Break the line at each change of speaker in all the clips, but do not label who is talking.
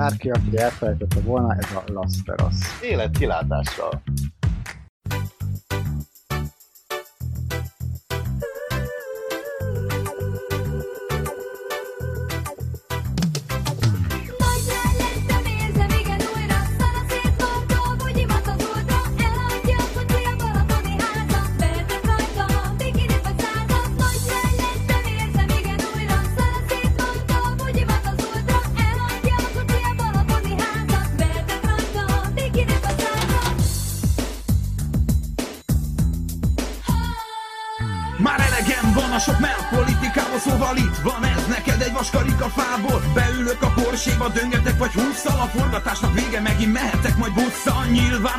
bárki, aki elfelejtette volna, ez a Las Vegas.
Élet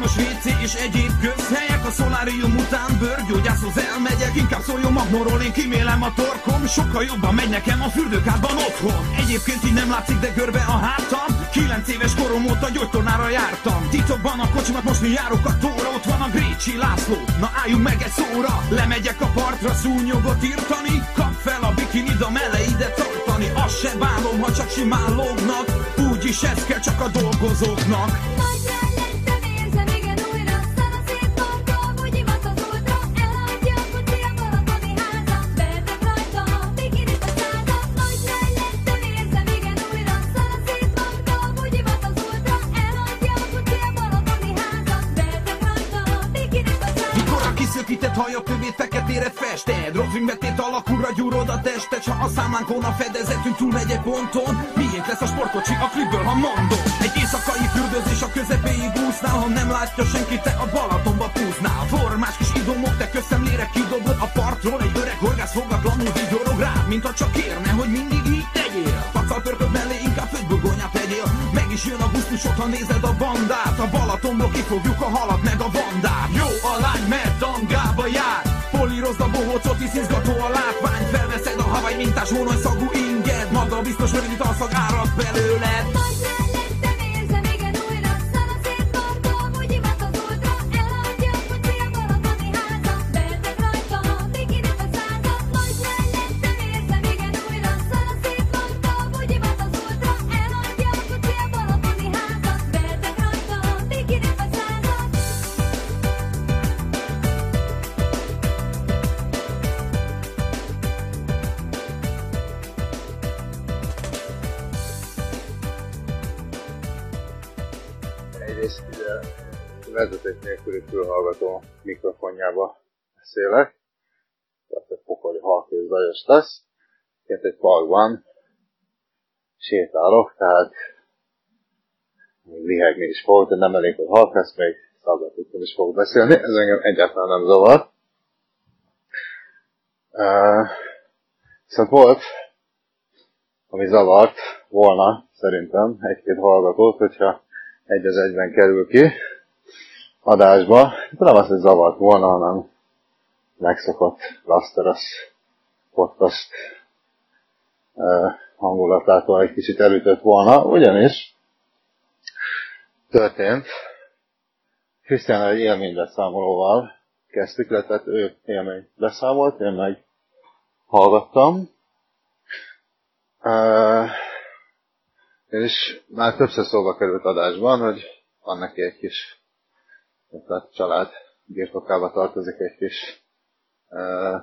Nyilvános WC és egyéb közhelyek A szolárium után bőrgyógyászhoz elmegyek Inkább szóljon magnóról, én kimélem a torkom Sokkal jobban megy nekem a fürdőkádban otthon. Egyébként így nem látszik, de görbe a hátam Kilenc éves korom óta gyógytornára jártam. Titokban a kocsimat mosni járok a tóra Ott van a Grécsi László, na álljunk meg egy szóra Lemegyek a partra szúnyogot írtani Kap fel a bikinid a meleidet tartani. Azt se bánom, ha csak simán lógnak Úgyis ez kell csak a dolgozóknak.
Nagyra
fested Rozvingbetét alakúra gyúrod a testet ha a számlánkon a fedezetünk túlmegy egy ponton. Miért lesz a sportkocsi a klipből, ha mondom? Egy éjszakai fürdőzés a közepéig úsznál Ha nem látja senki, te a Balatonba púznál Formás kis idomok, te közszemlére kidobod a partról Egy öreg horgász fogatlanul vigyorog rád Mint ha csak kérne, hogy mindig így tegyél. Pacal pörköd mellé, inkább földburgonyát tegyél Meg is jön a gusztusod, ha nézed a bandát. A Balatonból kifogjuk a halat meg a vandát biztos rövid alszag árad belőled
fülhallgató mikrofonjába beszélek. Tehát egy pokoli halk és zajos lesz. Itt egy parkban sétálok, tehát még lihegni is fog, de nem elég, hogy halk lesz, még szabadítom is fog beszélni. Ez engem egyáltalán nem zavar. Uh, volt, ami zavart volna szerintem egy-két hallgatót, hogyha egy az egyben kerül ki adásba. Nem az, hogy zavart volna, hanem megszokott Lasteras podcast hangulatától egy kicsit elütött volna, ugyanis történt, Krisztián egy élménybeszámolóval kezdtük le, tehát ő élmény beszámolt, én meg hallgattam. És már többször szóba került adásban, hogy van neki egy kis, tehát család birtokába tartozik egy kis uh,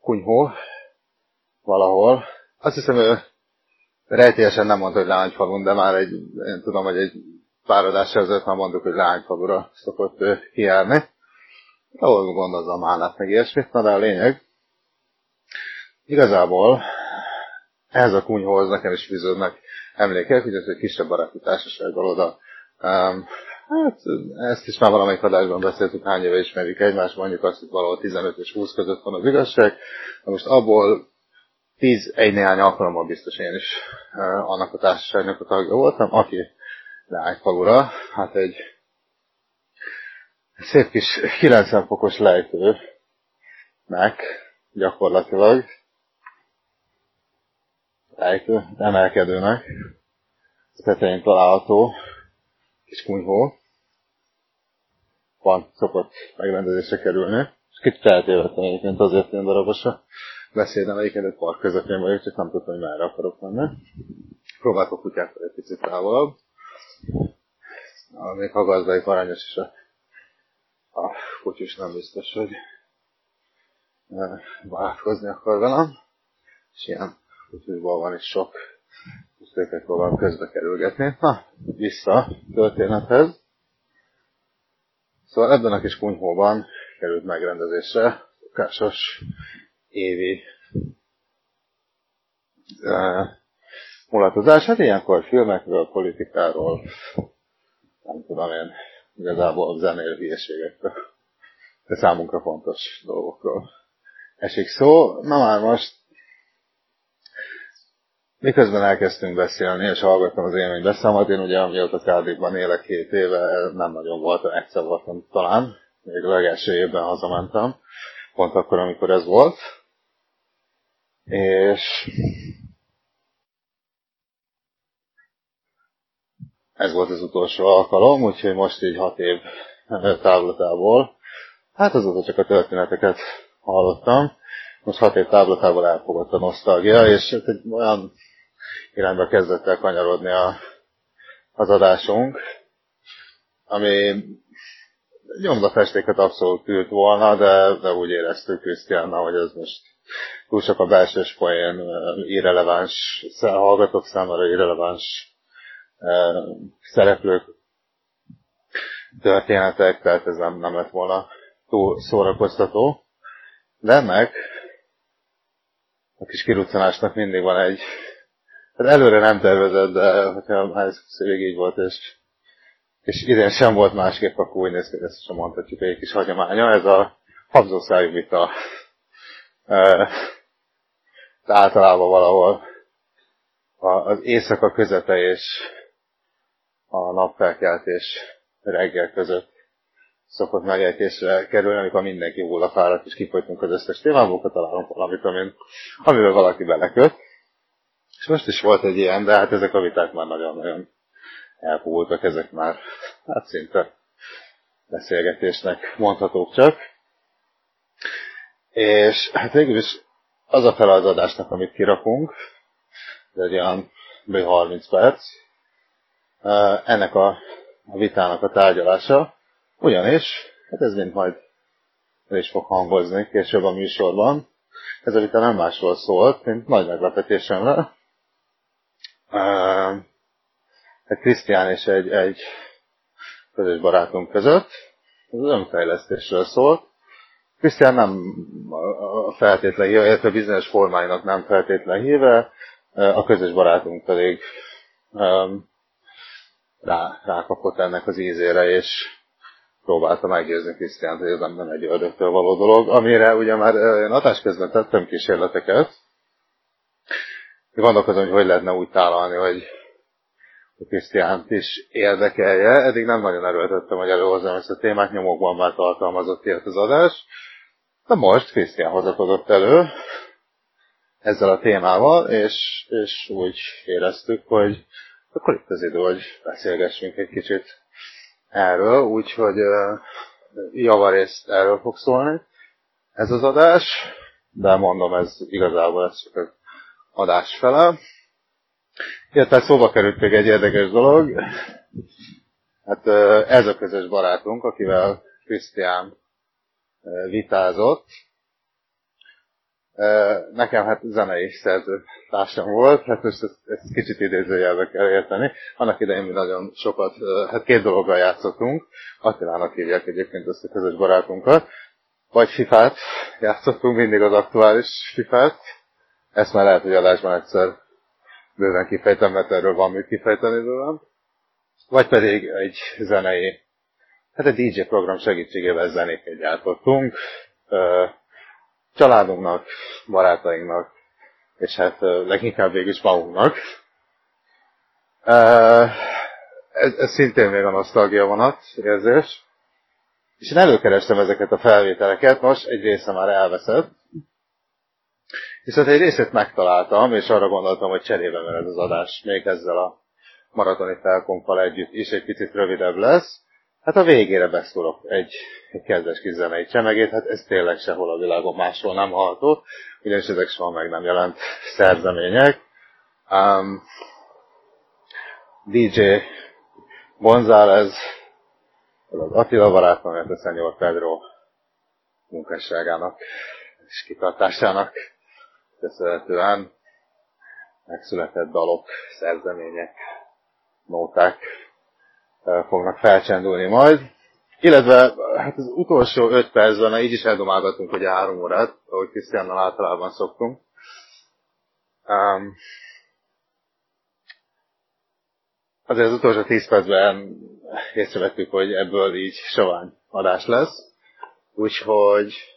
kunyhó valahol. Azt hiszem, ő rejtélyesen nem mondta, hogy Lányfalun, de már egy, én tudom, hogy egy pár adással ezelőtt már mondjuk, hogy Lányfalura szokott ő kijárni. Ahol gondozza a málát, meg ilyesmit, na de a lényeg. Igazából ehhez a kunyhóhoz nekem is fűződnek emlékek, hogy ez egy kisebb baráti társasággal oda. Hát ezt is már valamelyik adásban beszéltük, hány éve ismerjük egymást, mondjuk azt, hogy valahol 15 és 20 között van az igazság. Na most abból 10 egy néhány alkalommal biztos én is uh, annak a társaságnak a tagja voltam, aki Lányfalura, hát egy szép kis 90 fokos lejtőnek gyakorlatilag. Lejtő, emelkedőnek. Tetején található kis kunyhó van, szokott megrendezésre kerülni. És kicsit eltévedtem egyébként azért én darabos a beszédem, egyébként egy park közepén vagyok, csak nem tudtam, hogy merre akarok menni. próbálok kutyákkal egy picit távolabb. Még ha gazdaik aranyos is a, a kutyus nem biztos, hogy barátkozni akar velem. És ilyen kutyusból van is sok, és őket próbálom közbe kerülgetni. Na, vissza a történethez. Szóval ebben a kis kunyhóban került megrendezésre szokásos évi uh, mulatozás. Hát ilyenkor filmekről, politikáról, nem tudom én, igazából zenéről, hülyeségekről, de számunkra fontos dolgokról esik szó. Na már most, miközben elkezdtünk beszélni, és hallgattam az élmény beszámot, én ugye amióta Kárdikban élek két éve, nem nagyon voltam, egyszer voltam talán, még legelső évben hazamentem, pont akkor, amikor ez volt. És ez volt az utolsó alkalom, úgyhogy most így hat év távlatából, hát azóta csak a történeteket hallottam, most hat év távlatából elfogott a nosztalgia, és hát egy olyan irányba kezdett el kanyarodni a, az adásunk, ami nyomdafestéket abszolút ült volna, de, de úgy éreztük Krisztiánnal, hogy ez most túl sok a belsős poén, irreleváns, hallgatók számára irreleváns szereplők, történetek, tehát ez nem, nem lett volna túl szórakoztató. De ennek a kis kiruccanásnak mindig van egy, hát előre nem tervezett, de hogyha ez végig így volt, és, és idén sem volt másképp, akkor úgy néz ki, ezt sem mondhatjuk egy kis hagyománya, ez a habzószájú vita. E, általában valahol az éjszaka közepe és a napfelkeltés reggel között szokott megejtésre kerülni, amikor mindenki hull fáradt, és kifolytunk az összes témából, akkor találunk valamit, amin, amivel valaki beleköt. És most is volt egy ilyen, de hát ezek a viták már nagyon-nagyon elpúltak, ezek már hát szinte beszélgetésnek mondhatók csak. És hát végül is az a fele az adásnak, amit kirakunk, ez egy olyan 30 perc, ennek a, a vitának a tárgyalása, ugyanis, hát ez mind majd el is fog hangozni később a műsorban, ez a vita nem másról szólt, mint nagy meglepetésemre. Egy Krisztián és egy, egy közös barátunk között, ez az önfejlesztésről szólt. Krisztián nem feltétlen híve, illetve bizonyos formáinak nem feltétlen híve, a közös barátunk pedig rá, rákapott ennek az ízére, és próbálta meggyőzni Krisztiánt, hogy ez nem, egy ördögtől való dolog, amire ugye már én adás közben tettem kísérleteket. Gondolkozom, hogy hogy lehetne úgy tálalni, hogy a Krisztiánt is érdekelje. Eddig nem nagyon erőltettem, hogy előhozzam ezt a témát, nyomokban már tartalmazott ilyet az adás. De most Krisztián hozakodott elő ezzel a témával, és, és úgy éreztük, hogy akkor itt az idő, hogy beszélgessünk egy kicsit erről, úgyhogy javarészt erről fog szólni ez az adás, de mondom, ez igazából ez csak adás fele. Illetve szóba került még egy érdekes dolog. Hát ez a közös barátunk, akivel Krisztián vitázott, Nekem hát zenei szerző társam volt, hát most ezt, ezt kicsit idézőjelbe kell érteni. Annak idején mi nagyon sokat, hát két dologgal játszottunk. Attilának hívják egyébként ezt a közös barátunkat. Vagy fifát játszottunk, mindig az aktuális fifát. Ezt már lehet, hogy adásban egyszer bőven kifejtem, mert erről van mit kifejteni bőven. Vagy pedig egy zenei, hát egy DJ program segítségével zenéket gyártottunk családunknak, barátainknak, és hát leginkább végül is magunknak. Ez, ez szintén még a nosztalgia vonat érzés. És én előkerestem ezeket a felvételeket, most egy része már elveszett. Viszont egy részét megtaláltam, és arra gondoltam, hogy cserébe ez az adás még ezzel a maratoni felkonkkal együtt is egy picit rövidebb lesz. Hát a végére beszólok egy, egy kedves kis zenei csemegét, hát ez tényleg sehol a világon máshol nem hallható, ugyanis ezek soha meg nem jelent szerzemények. Um, DJ González, az Attila barátom, illetve Szenyor Pedro munkásságának és kitartásának köszönhetően megszületett dalok, szerzemények, nóták fognak felcsendülni majd. Illetve hát az utolsó öt percben így is eldomálgatunk ugye három órát, ahogy Krisztiánnal általában szoktunk. Um, azért az utolsó tíz percben észrevettük, hogy ebből így sovány adás lesz. Úgyhogy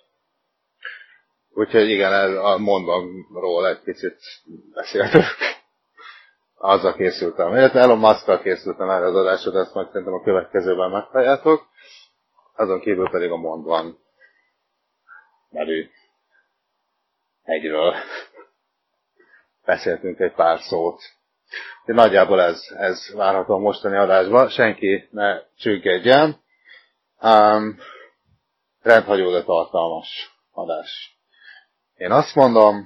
Úgyhogy igen, ez a mondvamról egy picit beszéltünk. Azzal készültem. Illetve Elon musk készültem erre az adásot, ezt majd szerintem a következőben meghalljátok. Azon kívül pedig a mondvan nevű egyről beszéltünk egy pár szót. De nagyjából ez, ez várható a mostani adásban. Senki ne csüggedjen. Um, rendhagyó, de tartalmas adás. Én azt mondom,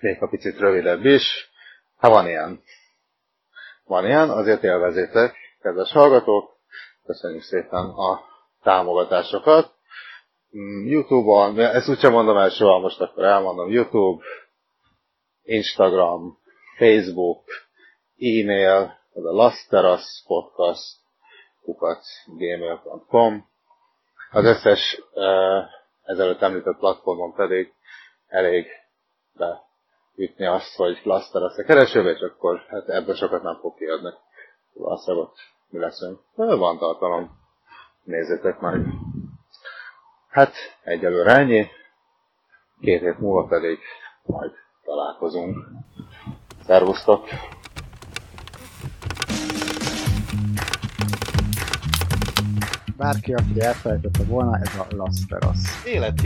még a picit rövidebb is, ha van ilyen. Van ilyen, azért élvezétek, kedves hallgatók, köszönjük szépen a támogatásokat. Mm, Youtube-on, ezt úgysem mondom el soha, most akkor elmondom, Youtube, Instagram, Facebook, e-mail, az a Lasteras Podcast, kukat, gmail.com. Az összes uh, ezelőtt említett platformon pedig elég beütni azt, hogy Cluster azt a keresőbe, és akkor hát ebből sokat nem fog kiadni. Valószínűleg ott mi leszünk. Van tartalom. Nézzétek meg. Hát egyelőre ennyi. Két hét múlva pedig majd találkozunk. Szervusztok!
Bárki, aki elfelejtette volna, ez a Las Vegas.
Élet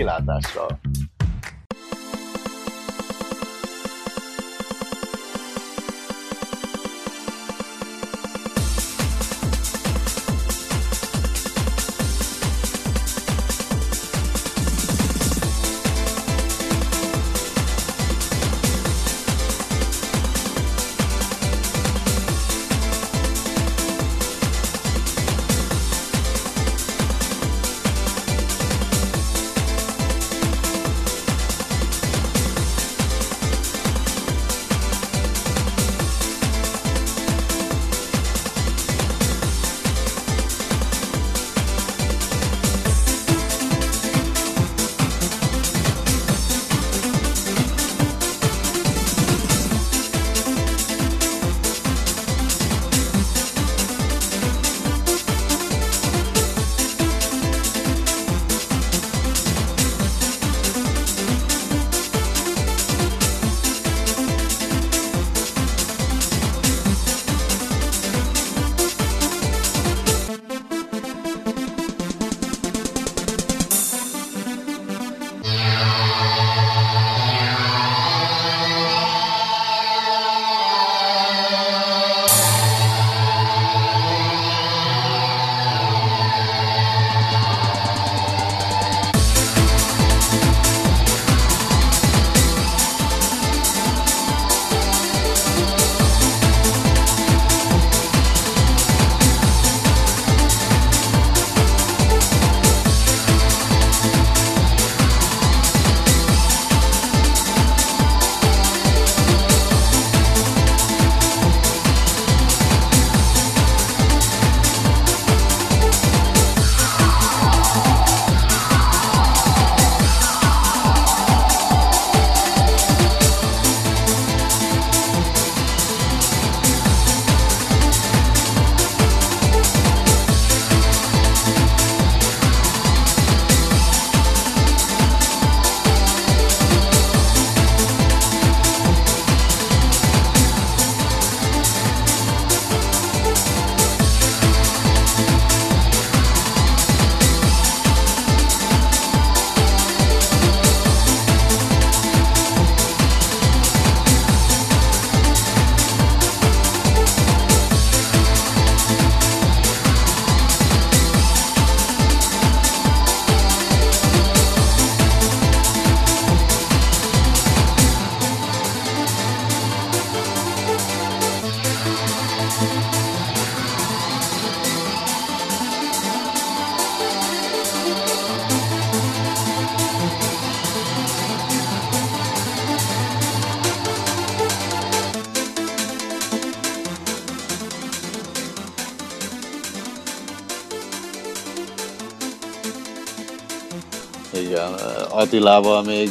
Attilával még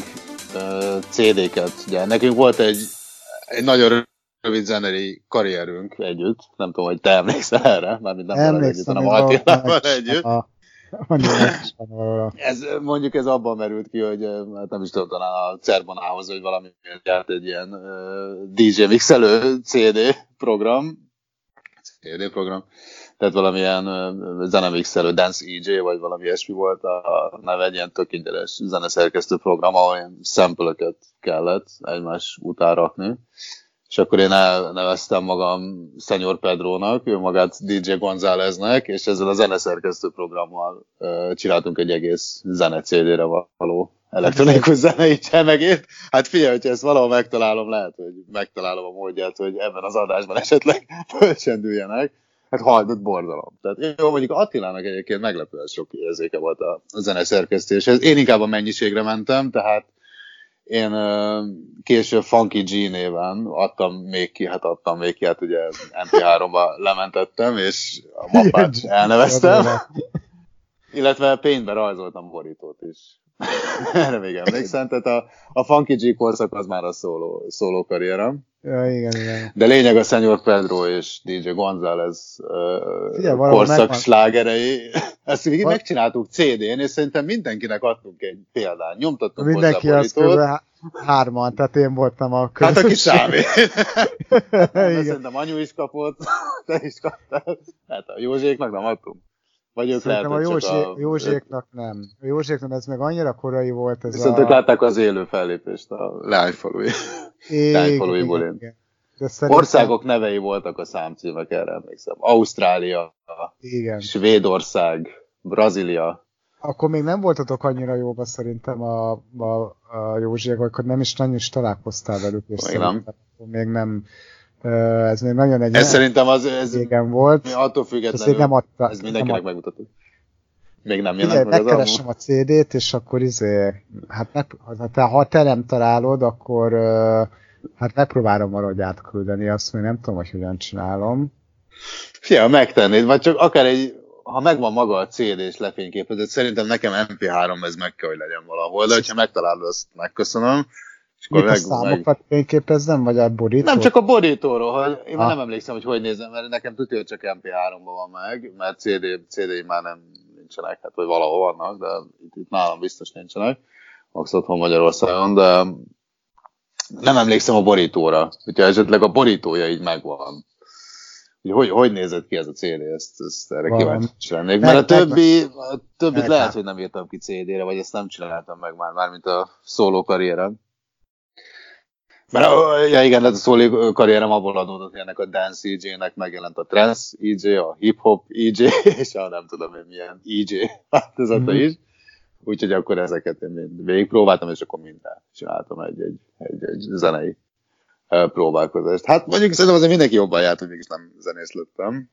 ö, CD-ket, ugye nekünk volt egy, egy nagyon rövid zenei karrierünk együtt, nem tudom, hogy te emlékszel erre, mármint nem együtt, hanem Attilával együtt.
A.
Ez, mondjuk ez abban merült ki, hogy hát nem is tudom, talán a Cerbonához, hogy valami járt egy ilyen uh, DJ mixelő CD program, CD program, tehát valamilyen zenemixelő Dance EJ, vagy valami ilyesmi volt a neve, egy ilyen tök ingyenes zeneszerkesztő program, ahol ilyen szempölöket kellett egymás után rakni. És akkor én elneveztem magam Senior Pedrónak, ő magát DJ Gonzáleznek, és ezzel a zeneszerkesztő programmal csináltunk egy egész zene CD-re való elektronikus zenei csemegét. Hát figyelj, hogyha ezt valahol megtalálom, lehet, hogy megtalálom a módját, hogy ebben az adásban esetleg fölcsendüljenek. Hát haldott borzalom. Tehát jó, mondjuk Attilának egyébként meglepően sok érzéke volt a zeneszerkesztéshez. Én inkább a mennyiségre mentem, tehát én később Funky G néven adtam még ki, hát adtam még ki, hát ugye MP3-ba lementettem, és a mappát elneveztem, illetve paintbe rajzoltam borítót is. Erre még emlékszem, tehát a, a Funky G korszak az már a szóló, szóló karrierem.
Ja, igen, igen.
De lényeg a Senior Pedro és DJ González
Figyelj,
korszak
megvan.
slágerei. Ezt végig
Val-
megcsináltuk CD-n, és szerintem mindenkinek adtunk egy példát. Nyomtattunk
Mindenki
hozzá
az kb. há- hárman, tehát én voltam a
Hát aki
közösség.
számít.
Igen.
szerintem anyu is kapott, te is kaptál. Hát a Józséknak nem adtunk. Vagy ők lehet,
Szerintem a
hogy csak
Józsé,
a...
Nem. A Józséknak ez meg annyira korai volt ez
Viszont
a...
ők látták az élő fellépést a leányfalui.
Igen,
én.
De szerintem-
Országok nevei voltak a számcímek, erre emlékszem. Ausztrália,
Igen.
Svédország, Brazília.
Akkor még nem voltatok annyira jóba szerintem a, a, a Józsiek, akkor nem is nagyon is találkoztál velük. És
Még nem.
még nem. Ez még nagyon egy
Ez szerintem az, ez
régen volt.
mi attól
Ezt
függetlenül,
nem adta.
ez mindenkinek
nem
megmutatott. Még nem jelent meg
megkeresem a CD-t, és akkor izé, hát meg, ha, te, nem találod, akkor hát megpróbálom valahogy átküldeni, azt még nem tudom, hogy hogyan csinálom.
Fia, megtennéd, vagy csak akár egy, ha megvan maga a CD és lefényképezett, szerintem nekem MP3 ez meg kell, hogy legyen valahol, de hogyha megtalálod, azt megköszönöm. És
Mit a számokat fényképezzem, vagy a borítót?
Nem csak a borítóról, hogy én már
Ah.
nem emlékszem, hogy hogy nézem, mert nekem tudja, hogy csak MP3-ban van meg, mert CD, CD már nem nincsenek, hát vagy valahol vannak, de itt, itt nálam biztos nincsenek, max otthon Magyarországon, de nem emlékszem a borítóra, hogyha esetleg a borítója így megvan. Hogy, hogy, hogy nézett ki ez a CD, ezt, ezt erre kíváncsi lennék. Mert a többi, a többit lehet, hogy nem írtam ki CD-re, vagy ezt nem csináltam meg már, mármint a szóló karrierem. Mert ja igen, hát a szóló karrierem abból adódott, hogy ennek a Dance EJ-nek megjelent a Trance EJ, a Hip Hop EJ, és a nem tudom én milyen EJ változata
Mhm.
is. Úgyhogy akkor ezeket én végigpróbáltam, és akkor minden csináltam egy, egy, egy, egy zenei próbálkozást. Hát mondjuk szerintem azért mindenki jobban járt, hogy mégis nem zenész lettem.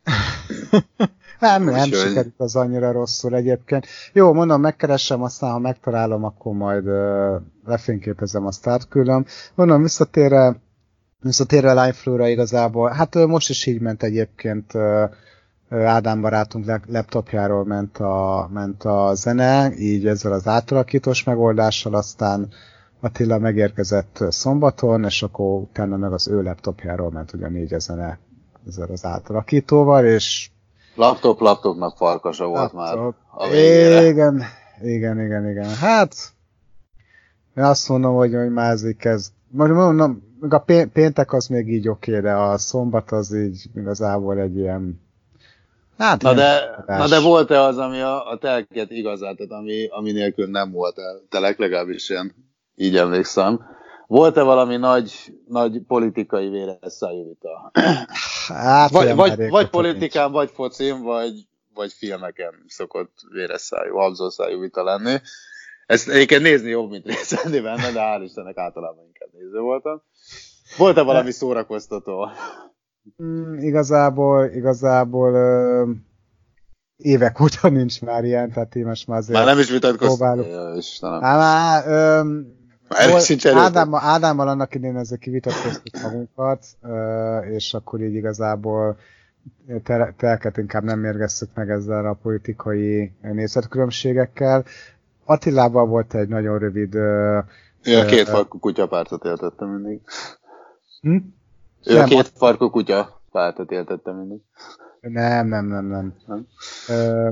Nem, nem
Úgyhogy-
sikerült az annyira rosszul egyébként. Jó, mondom, megkeresem, aztán ha megtalálom, akkor majd uh, lefényképezem, azt átküldöm. Mondom, visszatérve, visszatérve Life-ra igazából, hát ö, most is így ment egyébként ö, ö, Ádám barátunk laptopjáról ment a, ment a zene, így ezzel az átalakítós megoldással, aztán Attila megérkezett szombaton, és akkor utána meg az ő laptopjáról ment ugyanígy a zene ezzel az átalakítóval, és
Laptop, laptopnak farkasa volt már
Laptop.
végére.
Igen, igen, igen, igen. Hát, én azt mondom, hogy, hogy már ez így kezd. Most mondom, meg a pé- péntek az még így oké, de a szombat az így igazából egy ilyen... Hát,
Na
ilyen
de, na de volt-e az, ami a, a telket igazát, tehát ami, ami nélkül nem volt el telek, legalábbis én így emlékszem. Volt-e valami nagy, nagy politikai véresszájú vita?
Hát,
Vagy, vagy, vagy politikán, vagy focin, vagy, vagy filmeken szokott véresszájú, habzószájú vita lenni. Ezt egyébként nézni jobb, mint részelni benne, de hál' Istennek általában inkább néző voltam. Volt-e valami szórakoztató?
Mm, igazából, igazából ö, évek óta nincs már ilyen, tehát én most már azért...
Már nem is vitatkoztam.
próbálok.
Ja, Istenem.
Hát már, öm,
Sincs erőt.
Ádámmal, Ádámmal annak idén ezzel kivitatkoztuk magunkat, és akkor így igazából te- telket inkább nem mérgeztük meg ezzel a politikai nézetkülönbségekkel. Attilával volt egy nagyon rövid... ö,
Ő a
Ö,
két farkú kutya pártot éltette mindig.
Hm?
Ő a
Nem,
két farkú kutya pártot éltette mindig.
Nem, nem, nem, nem.
Nem?
Ö,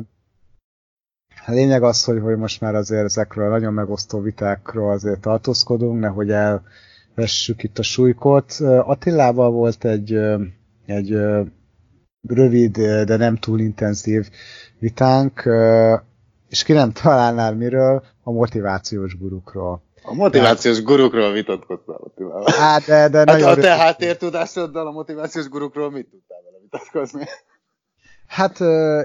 lényeg az, hogy, hogy most már azért ezekről a nagyon megosztó vitákról azért tartózkodunk, nehogy elvessük itt a súlykot. Attilával volt egy, egy rövid, de nem túl intenzív vitánk, és ki nem találnál miről, a motivációs gurukról.
A motivációs gurukról vitatkoztál Attilával.
Hát, de, de
Hát
nagyon
a te háttértudásoddal a motivációs gurukról mit tudtál vele vitatkozni?
Hát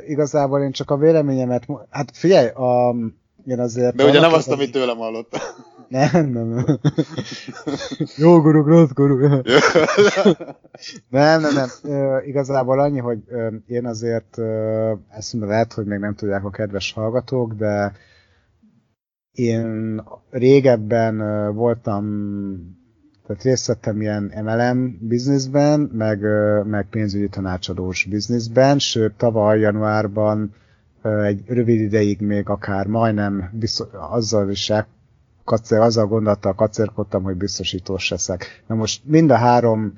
igazából én csak a véleményemet, hát figyelj, a, én azért...
De ugye nem azt, amit tőlem hallottam.
Nem, nem. Jó guruk, rossz guruk. Nem, nem, nem. Ö, igazából annyi, hogy én azért, ezt lehet, hogy még nem tudják a kedves hallgatók, de én régebben voltam, tehát részt vettem ilyen MLM bizniszben, meg, meg pénzügyi tanácsadós bizniszben, sőt tavaly januárban egy rövid ideig még akár majdnem biztos, azzal is kacér, azzal gondolattal kacérkodtam, hogy biztosítós leszek. Na most mind a három,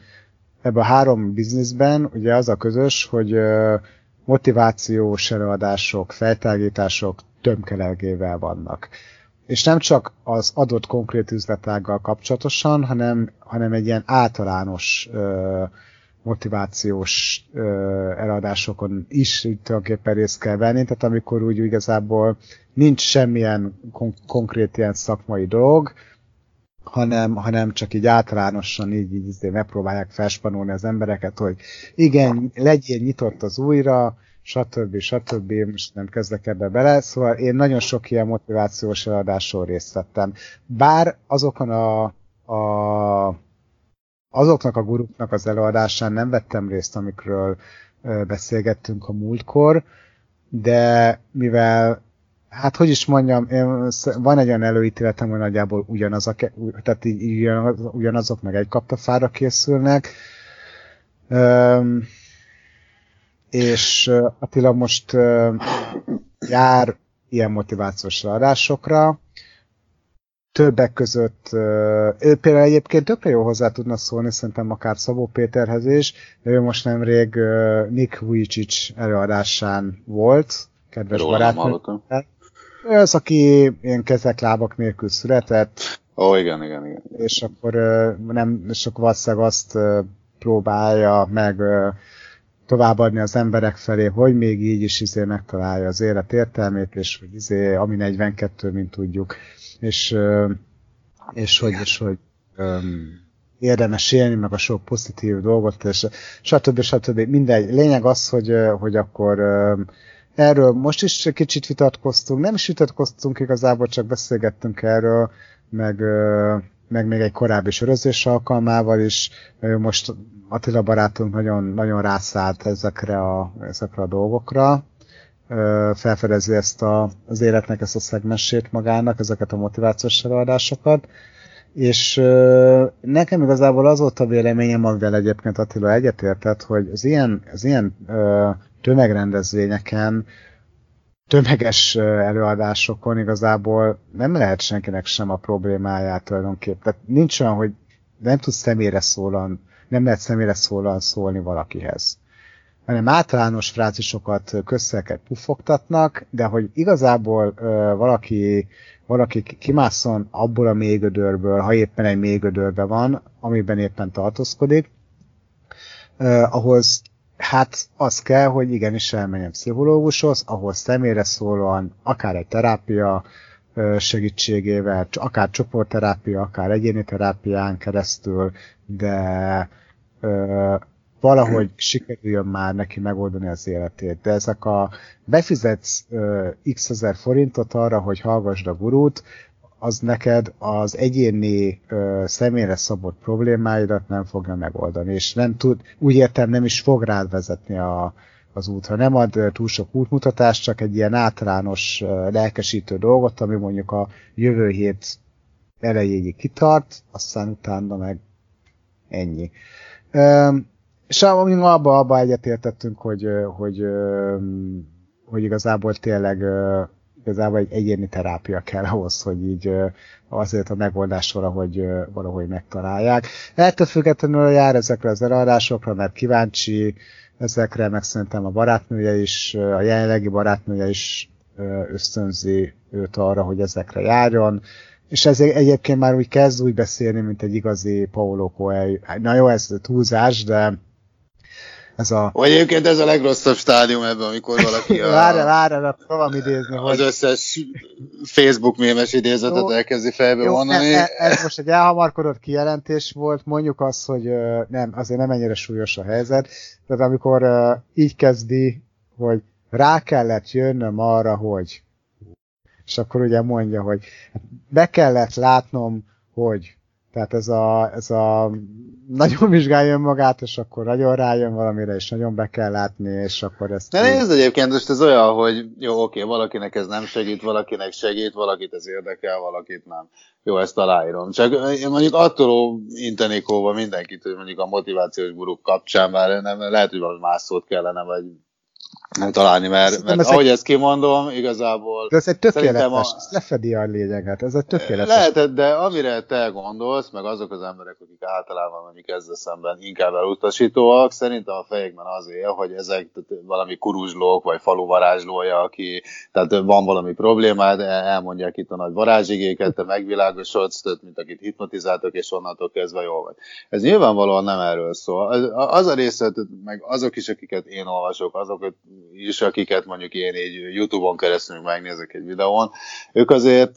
ebben a három bizniszben ugye az a közös, hogy motivációs előadások, feltágítások tömkelegével vannak. És nem csak az adott konkrét üzletággal kapcsolatosan, hanem, hanem egy ilyen általános ö, motivációs ö, eladásokon is így tulajdonképpen részt kell venni, tehát amikor úgy igazából nincs semmilyen kon- konkrét ilyen szakmai dolog, hanem, hanem csak így általánosan így, így izé megpróbálják felspanolni az embereket, hogy igen, legyél nyitott az újra, stb. stb. Most nem kezdek ebbe bele, szóval én nagyon sok ilyen motivációs eladáson részt vettem. Bár azokon a, a azoknak a guruknak az előadásán nem vettem részt, amikről beszélgettünk a múltkor, de mivel, hát hogy is mondjam, van egy olyan előítéletem, hogy nagyjából ugyanaz a, tehát ugyanaz, ugyanazok meg egy kaptafára készülnek. Öm, és Attila most jár ilyen motivációs adásokra, többek között, ő például egyébként tökre jó hozzá tudna szólni, szerintem akár Szabó Péterhez is, de ő most nemrég Nick Vujicic előadásán volt, kedves
hallottam.
Ő az, aki ilyen kezek, lábak nélkül született,
Ó, igen, igen, igen.
és akkor nem, és akkor valószínűleg azt próbálja meg továbbadni az emberek felé, hogy még így is izé megtalálja az élet értelmét, és hogy izé, ami 42, mint tudjuk, és, és hogy, és hogy öm, érdemes élni, meg a sok pozitív dolgot, és stb. stb. Mindegy. Lényeg az, hogy, hogy akkor erről most is kicsit vitatkoztunk, nem is vitatkoztunk igazából, csak beszélgettünk erről, meg, meg még egy korábbi sörözés alkalmával is. Most Attila barátunk nagyon, nagyon rászállt ezekre a, ezekre a dolgokra, felfedezi ezt a, az életnek ezt a szegmensét magának, ezeket a motivációs előadásokat, és nekem igazából az volt a véleményem, amivel egyébként Attila egyetértett, hogy az ilyen, az ilyen tömegrendezvényeken, tömeges előadásokon igazából nem lehet senkinek sem a problémáját tulajdonképpen. Tehát nincs olyan, hogy nem tudsz személyre szólan, nem lehet személyre szólan szólni valakihez hanem általános frázisokat közszelket puffogtatnak, de hogy igazából ö, valaki, valaki kimásszon abból a mélygödörből, ha éppen egy mélygödörbe van, amiben éppen tartózkodik, ö, ahhoz hát az kell, hogy igenis elmenjen pszichológushoz, ahol személyre szólóan akár egy terápia segítségével, akár csoportterápia, akár egyéni terápián keresztül, de ö, valahogy sikerüljön már neki megoldani az életét. De ezek a befizetsz ö, x ezer forintot arra, hogy hallgassd a gurút, az neked az egyéni ö, személyre szabott problémáidat nem fogja megoldani, és nem tud, úgy értem, nem is fog rád vezetni a, az útra. Nem ad túl sok útmutatást, csak egy ilyen általános lelkesítő dolgot, ami mondjuk a jövő hét elejéig kitart, aztán utána meg ennyi. Ö, és abba, abba, abba egyetértettünk, hogy, hogy, hogy igazából tényleg igazából egy egyéni terápia kell ahhoz, hogy így azért a megoldás valahogy, valahogy megtalálják. Ettől függetlenül jár ezekre az eladásokra, mert kíváncsi ezekre, meg szerintem a barátnője is, a jelenlegi barátnője is ösztönzi őt arra, hogy ezekre járjon, és ez egyébként már úgy kezd úgy beszélni, mint egy igazi Paulo Coelho. Na jó, ez túlzás, de ez a...
Vagy egyébként ez a legrosszabb stádium ebben, amikor valaki a,
Várj, várj, mert próbálom idézni,
az
hogy...
összes Facebook mémes idézetet
Jó.
elkezdi fejbe
Jó,
mondani.
e, e, ez most egy elhamarkodott kijelentés volt, mondjuk azt, hogy nem, azért nem ennyire súlyos a helyzet, tehát amikor így kezdi, hogy rá kellett jönnöm arra, hogy és akkor ugye mondja, hogy be kellett látnom, hogy tehát ez a, ez a nagyon vizsgálja magát, és akkor nagyon rájön valamire, és nagyon be kell látni, és akkor ezt...
De nézd egyébként, most ez olyan, hogy jó, oké, valakinek ez nem segít, valakinek segít, valakit ez érdekel, valakit nem. Jó, ezt aláírom. Csak én mondjuk attól intenék mindenkit, hogy mondjuk a motivációs guruk kapcsán már nem, lehet, hogy valami más szót kellene, vagy találni, mert, mert
ez
ahogy
egy-
ezt kimondom, igazából
De ez egy tökéletes,
a-
ez lefedi a lényeget, ez egy tökéletes.
Lehetett, de amire te gondolsz, meg azok az emberek, akik általában mondjuk ezzel szemben inkább elutasítóak, szerintem a fejekben az él, hogy ezek valami kuruzslók, vagy falu varázslója, aki, tehát van valami problémád, el- elmondják itt a nagy varázsigéket, te megvilágosodsz, tehát mint akit hipnotizáltok, és onnantól kezdve jól vagy. Ez nyilvánvalóan nem erről szól. Az, a része, meg azok is, akiket én olvasok, azok is, akiket mondjuk én így YouTube-on keresztül megnézek egy videón, ők azért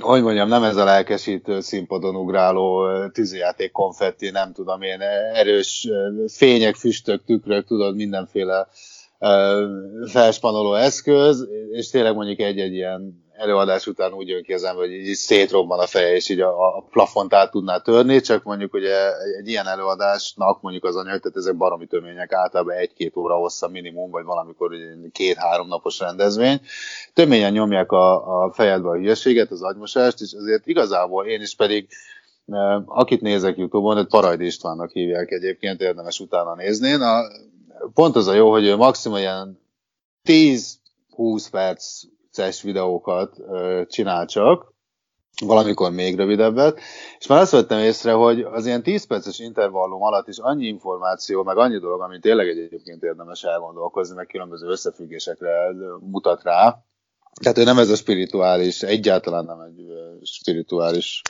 hogy mondjam, nem ez a lelkesítő színpadon ugráló tűzijáték konfetti, nem tudom én, erős fények, füstök, tükrök, tudod, mindenféle felspanoló eszköz, és tényleg mondjuk egy-egy ilyen előadás után úgy jön ki az ember, hogy így szétrobban a feje, és így a, a plafont át tudná törni, csak mondjuk ugye egy, ilyen előadásnak mondjuk az anyag, tehát ezek baromi tömények, általában egy-két óra hossza minimum, vagy valamikor két-három napos rendezvény, töményen nyomják a, a fejedbe a hülyeséget, az agymosást, és azért igazából én is pedig eh, akit nézek Youtube-on, őt Parajdi Istvánnak hívják egyébként, érdemes utána nézni. Na, pont az a jó, hogy ő maximum ilyen 10-20 perces videókat csinál csak, valamikor még rövidebbet, és már azt vettem észre, hogy az ilyen 10 perces intervallum alatt is annyi információ, meg annyi dolog, amit tényleg egyébként érdemes elgondolkozni, meg különböző összefüggésekre mutat rá. Tehát ő nem ez a spirituális, egyáltalán nem egy spirituális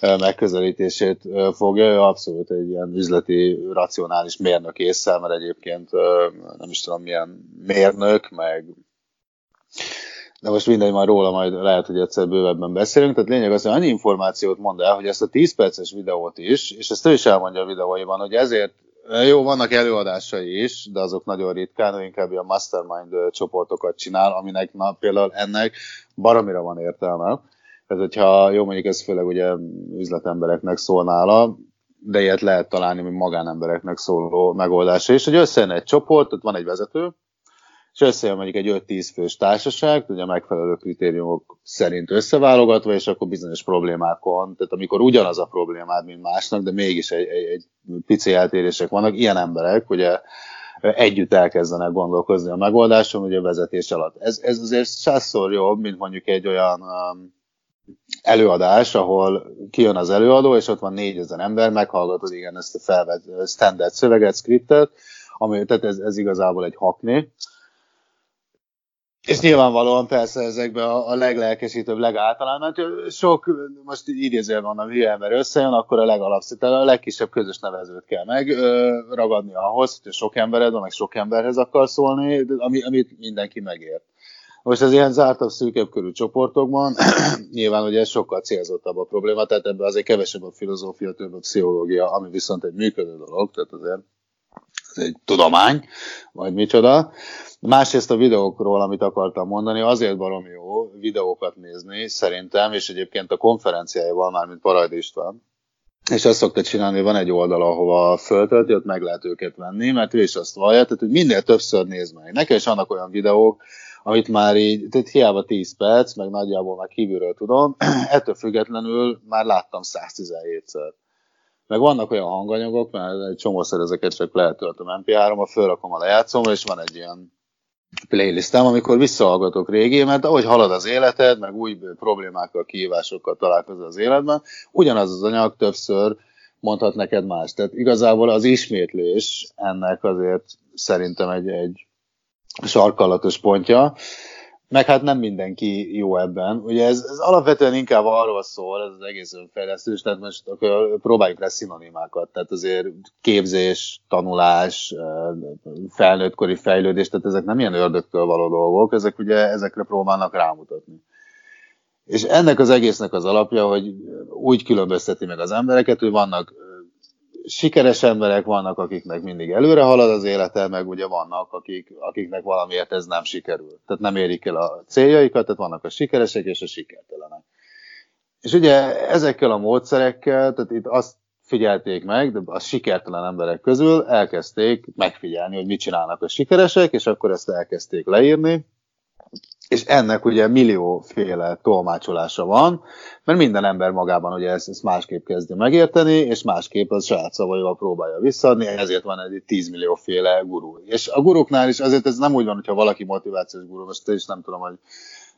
megközelítését fogja, ő abszolút egy ilyen üzleti, racionális mérnök észre, mert egyébként nem is tudom milyen mérnök, meg de most mindegy, majd róla majd lehet, hogy egyszer bővebben beszélünk. Tehát lényeg az, hogy annyi információt mond el, hogy ezt a 10 perces videót is, és ezt ő is elmondja a videóiban, hogy ezért jó, vannak előadásai is, de azok nagyon ritkán, ő inkább a mastermind csoportokat csinál, aminek na, például ennek baromira van értelme. Tehát, hogyha jó, mondjuk ez főleg ugye üzletembereknek szól nála, de ilyet lehet találni, mint magánembereknek szóló megoldás is, hogy összejön egy csoport, ott van egy vezető, és összejön mondjuk egy 5-10 fős társaság, ugye megfelelő kritériumok szerint összeválogatva, és akkor bizonyos problémákon, tehát amikor ugyanaz a problémád, mint másnak, de mégis egy, egy, egy pici eltérések vannak, ilyen emberek ugye együtt elkezdenek gondolkozni a megoldáson, ugye a vezetés alatt. Ez, ez azért százszor jobb, mint mondjuk egy olyan um, előadás, ahol kijön az előadó, és ott van négyezer ember, meghallgatod igen ezt a felvett standard szöveget, scriptet, ami, tehát ez, ez igazából egy hakni. És nyilvánvalóan persze ezekben a, a leglelkesítőbb, legáltalánabb, sok, most idézően mondom, hülye ember összejön, akkor a legalapszítabb, a legkisebb közös nevezőt kell megragadni ahhoz, hogy sok embered van, meg sok emberhez akar szólni, ami, amit mindenki megért. Most az ilyen zártabb, szűkebb körű csoportokban nyilván ugye sokkal célzottabb a probléma, tehát ebben azért kevesebb a filozófia, több a pszichológia, ami viszont egy működő dolog, tehát azért ez egy tudomány, vagy micsoda. Másrészt a videókról, amit akartam mondani, azért barom jó videókat nézni, szerintem, és egyébként a konferenciájával már, mint Parajdi István, és azt szokta csinálni, van egy oldal, ahova föltölti, ott meg lehet őket venni, mert ő is azt vallja, tehát hogy minél többször néz meg. Nekem is vannak olyan videók, amit már így, tehát hiába 10 perc, meg nagyjából már kívülről tudom, ettől függetlenül már láttam 117-szer. Meg vannak olyan hanganyagok, mert egy csomószor ezeket csak lehet töltöm MP3-ra, fölrakom a lejátszomra, és van egy ilyen playlistem, amikor visszahallgatok régi, mert ahogy halad az életed, meg új problémákkal, kihívásokkal találkozol az életben, ugyanaz az anyag többször mondhat neked más. Tehát igazából az ismétlés ennek azért szerintem egy, egy sarkalatos pontja, meg hát nem mindenki jó ebben. Ugye ez, ez alapvetően inkább arról szól, ez az egész önfejlesztés, tehát most akkor próbáljuk le szinonimákat, tehát azért képzés, tanulás, felnőttkori fejlődés, tehát ezek nem ilyen ördögtől való dolgok, ezek ugye ezekre próbálnak rámutatni. És ennek az egésznek az alapja, hogy úgy különbözteti meg az embereket, hogy vannak sikeres emberek vannak, akiknek mindig előre halad az élete, meg ugye vannak, akik, akiknek valamiért ez nem sikerül. Tehát nem érik el a céljaikat, tehát vannak a sikeresek és a sikertelenek. És ugye ezekkel a módszerekkel, tehát itt azt figyelték meg, de a sikertelen emberek közül elkezdték megfigyelni, hogy mit csinálnak a sikeresek, és akkor ezt elkezdték leírni, és ennek ugye millióféle tolmácsolása van, mert minden ember magában ugye ezt, ezt másképp kezdi megérteni, és másképp az saját szavaival próbálja visszaadni, ezért van egy 10 millióféle gurú. És a guruknál is azért ez nem úgy van, hogyha valaki motivációs gurú, most te is nem tudom, hogy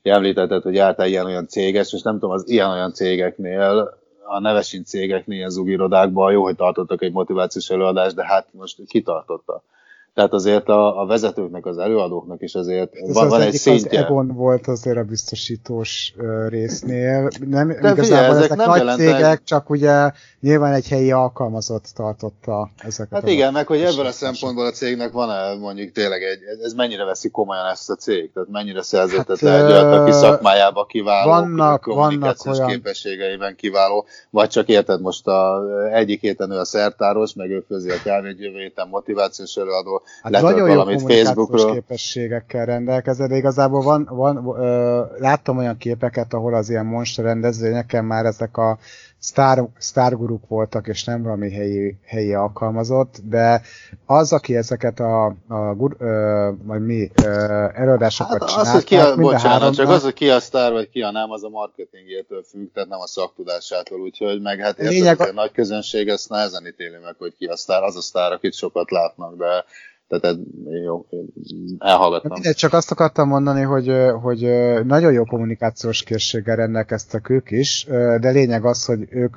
említetted, hogy jártál ilyen-olyan céges, és nem tudom, az ilyen-olyan cégeknél, a nevesint cégeknél, ilyen zugirodákban jó, hogy tartottak egy motivációs előadást, de hát most kitartotta. Tehát azért a, a vezetőknek, az előadóknak is azért
Ez
van,
az
van egy szintje.
Az Egon volt azért a biztosítós résznél. Nem,
De figyelj,
igazából
ezek
ezek
nem
nagy
jelentek-
cégek, csak ugye nyilván egy helyi alkalmazott tartotta ezeket.
Hát
a
igen, meg hogy ebből a szempontból a cégnek van-e mondjuk tényleg egy, ez- mennyire veszi komolyan ezt a cég? Tehát mennyire szerződtet
Hát,
egy olyat, aki
ö,
szakmájában kiváló,
vannak-
kommunikációs
vannak olyan-
képességeiben kiváló, vagy csak érted most a, egyik héten ő a szertáros, meg ő főzi a kávét, jövő héten motivációs előadó,
Hát
letölt
nagyon jó
valamit
kommunikációs
Facebookról.
képességekkel rendelkezel, de igazából van, van ö, láttam olyan képeket, ahol az ilyen monster rendezvényeken már ezek a sztár, sztárguruk voltak, és nem valami helyi, helyi alkalmazott, de az, aki ezeket a, a gur, ö, vagy mi ö, előadásokat
Hát
csinált,
az, hogy ki a,
mind a
bocsánat,
háromnak-
csak az, hogy ki a sztár, vagy ki a nem, az a marketingétől függ, tehát nem a szaktudásától, úgyhogy meg hát érted,
a
nagy közönség ezt nehezen ítéli meg, hogy ki a sztár, az a sztár, akit sokat látnak, de tehát jó, elhallgattam.
Mindegy, csak azt akartam mondani, hogy, hogy nagyon jó kommunikációs készséggel rendelkeztek ők is, de lényeg az, hogy ők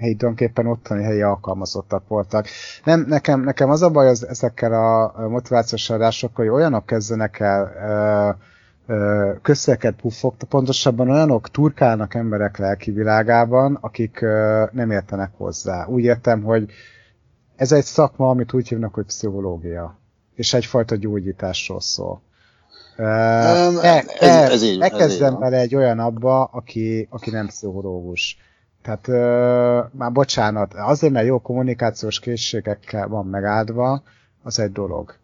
tulajdonképpen ottani helyi alkalmazottak voltak. Nem, nekem, nekem az a baj az, ezekkel a motivációs adásokkal, hogy olyanok kezdenek el ö, közszeket puffogta, pontosabban olyanok turkálnak emberek lelki világában, akik nem értenek hozzá. Úgy értem, hogy ez egy szakma, amit úgy hívnak, hogy pszichológia, és egyfajta gyógyításról szól.
Um,
e, e,
ez ez
elkezdem
így van.
vele egy olyan abba, aki, aki nem pszichológus. Tehát uh, már bocsánat, azért, mert jó kommunikációs készségekkel van megáldva, az egy dolog.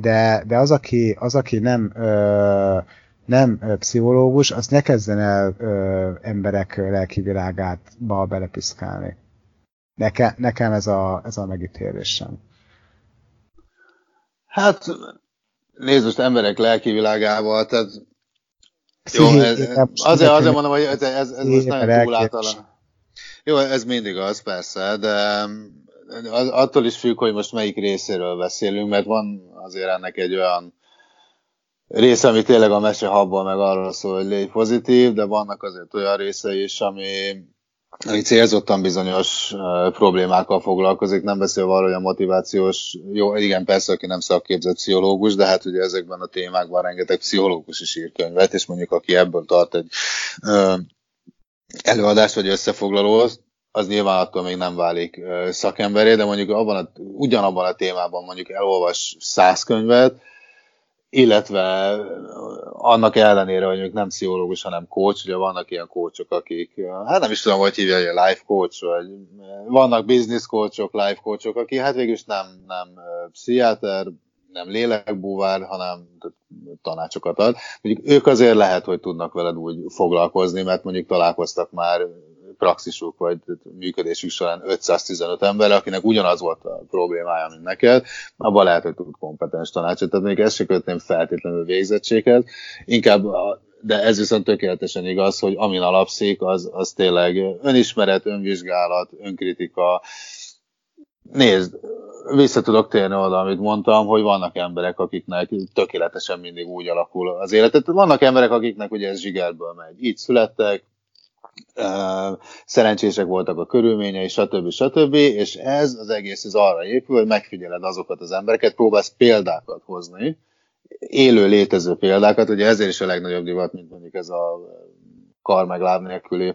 De, de az, aki, az, aki nem, ö, nem pszichológus, az ne kezdjen el ö, emberek lelki világába belepiszkálni. Neke, nekem ez a, ez a megítélésem.
Hát, nézd most emberek lelki világával, tehát jó, ez, azért, azért mondom, hogy ez, ez, ez most nagyon túl
elképes.
általános. Jó, ez mindig az, persze, de az, attól is függ, hogy most melyik részéről beszélünk, mert van azért ennek egy olyan része, ami tényleg a mesehabban meg arról szól, hogy légy pozitív, de vannak azért olyan részei is, ami, ami célzottan bizonyos problémákkal foglalkozik, nem beszélve arról, hogy a motivációs, jó, igen, persze, aki nem szakképzett pszichológus, de hát ugye ezekben a témákban rengeteg pszichológus is ír könyvet, és mondjuk aki ebből tart egy uh, előadást vagy összefoglalót, az nyilván attól még nem válik uh, szakemberé, de mondjuk abban a, ugyanabban a témában mondjuk elolvas száz könyvet, illetve annak ellenére, hogy ők nem pszichológus, hanem coach, ugye vannak ilyen coachok, akik, hát nem is tudom, hogy hívja, hogy life coach, vagy vannak business coachok, life coachok, akik hát végül is nem, nem pszichiáter, nem lélekbúvár, hanem tanácsokat ad. Mondjuk ők azért lehet, hogy tudnak veled úgy foglalkozni, mert mondjuk találkoztak már praxisuk vagy működésük során 515 ember, akinek ugyanaz volt a problémája, mint neked, abban lehet, hogy tud kompetens tanácsot. Tehát még ezt se kötném feltétlenül végzettséghez. Inkább, a, de ez viszont tökéletesen igaz, hogy amin alapszik, az, az tényleg önismeret, önvizsgálat, önkritika, Nézd, vissza tudok térni oda, amit mondtam, hogy vannak emberek, akiknek tökéletesen mindig úgy alakul az életet. Vannak emberek, akiknek ugye ez zsigerből megy. Így születtek, szerencsések voltak a körülményei, stb. stb. És ez az egész az arra épül, hogy megfigyeled azokat az embereket, próbálsz példákat hozni, élő, létező példákat, ugye ezért is a legnagyobb divat, mint mondjuk ez a kar meg láb nélküli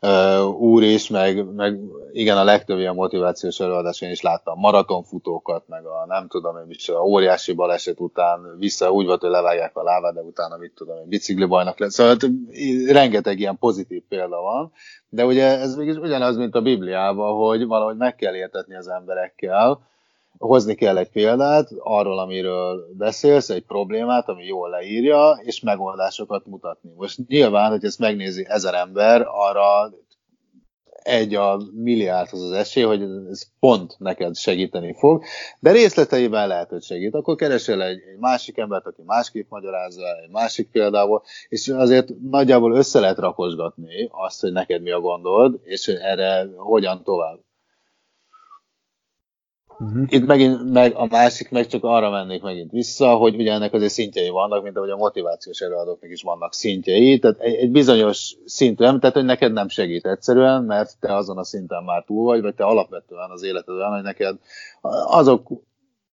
uh, úr is, meg, meg igen, a legtöbb ilyen motivációs előadás én is láttam maratonfutókat, meg a nem tudom én is, a óriási baleset után vissza úgy volt, hogy levágják a lábát, de utána mit tudom én, bicikli bajnak lesz. Szóval hát, rengeteg ilyen pozitív példa van, de ugye ez mégis ugyanaz, mint a Bibliában, hogy valahogy meg kell értetni az emberekkel, hozni kell egy példát arról, amiről beszélsz, egy problémát, ami jól leírja, és megoldásokat mutatni. Most nyilván, hogy ezt megnézi ezer ember, arra egy a milliárdhoz az esély, hogy ez pont neked segíteni fog, de részleteiben lehet, hogy segít. Akkor keresel egy, egy másik embert, aki másképp magyarázza, egy másik példával, és azért nagyjából össze lehet rakosgatni azt, hogy neked mi a gondod, és erre hogyan tovább. Uh-huh. Itt megint meg a másik, meg csak arra mennék megint vissza, hogy ugye ennek azért szintjei vannak, mint ahogy a motivációs előadóknak is vannak szintjei, tehát egy, egy bizonyos szinten, tehát hogy neked nem segít egyszerűen, mert te azon a szinten már túl vagy, vagy te alapvetően az életedben, hogy neked azok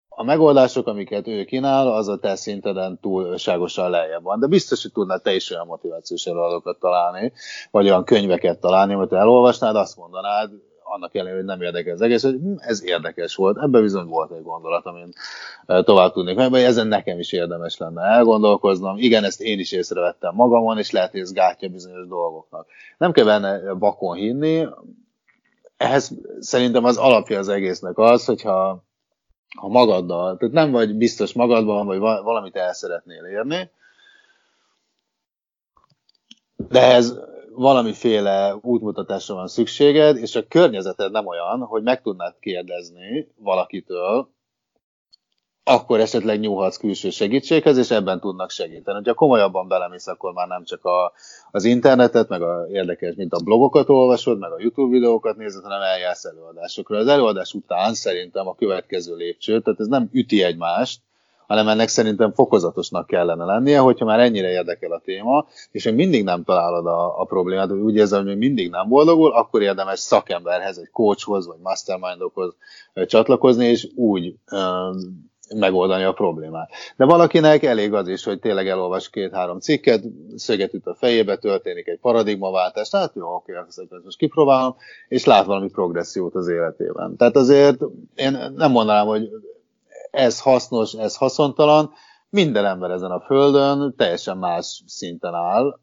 a megoldások, amiket ő kínál, az a te szinteden túlságosan lejjebb van. De biztos, hogy tudnád te is olyan motivációs előadókat találni, vagy olyan könyveket találni, amit elolvasnád, azt mondanád, annak ellenére, hogy nem érdekel az egész, hogy hm, ez érdekes volt. Ebben bizony volt egy gondolat, amin tovább tudnék meg, vagy ezen nekem is érdemes lenne elgondolkoznom. Igen, ezt én is észrevettem magamon, és lehet, hogy ez gátja bizonyos dolgoknak. Nem kell benne bakon hinni, ehhez szerintem az alapja az egésznek az, hogyha ha magaddal, tehát nem vagy biztos magadban, vagy valamit el szeretnél érni, de ez valamiféle útmutatásra van szükséged, és a környezeted nem olyan, hogy meg tudnád kérdezni valakitől, akkor esetleg nyúlhatsz külső segítséghez, és ebben tudnak segíteni. Ha komolyabban belemész, akkor már nem csak a, az internetet, meg a érdekes, mint a blogokat olvasod, meg a YouTube videókat nézed, hanem eljársz előadásokra. Az előadás után szerintem a következő lépcső, tehát ez nem üti egymást, hanem ennek szerintem fokozatosnak kellene lennie, hogyha már ennyire érdekel a téma, és még mindig nem találod a, a problémát, hogy úgy érzem, hogy mindig nem boldogul, akkor érdemes szakemberhez, egy coachhoz, vagy mastermindokhoz csatlakozni, és úgy megoldani a problémát. De valakinek elég az is, hogy tényleg elolvas két-három cikket, szöget üt a fejébe, történik egy paradigmaváltás, tehát jó, oké, ezt most kipróbálom, és lát valami progressziót az életében. Tehát azért én nem mondanám, hogy ez hasznos, ez haszontalan. Minden ember ezen a földön teljesen más szinten áll,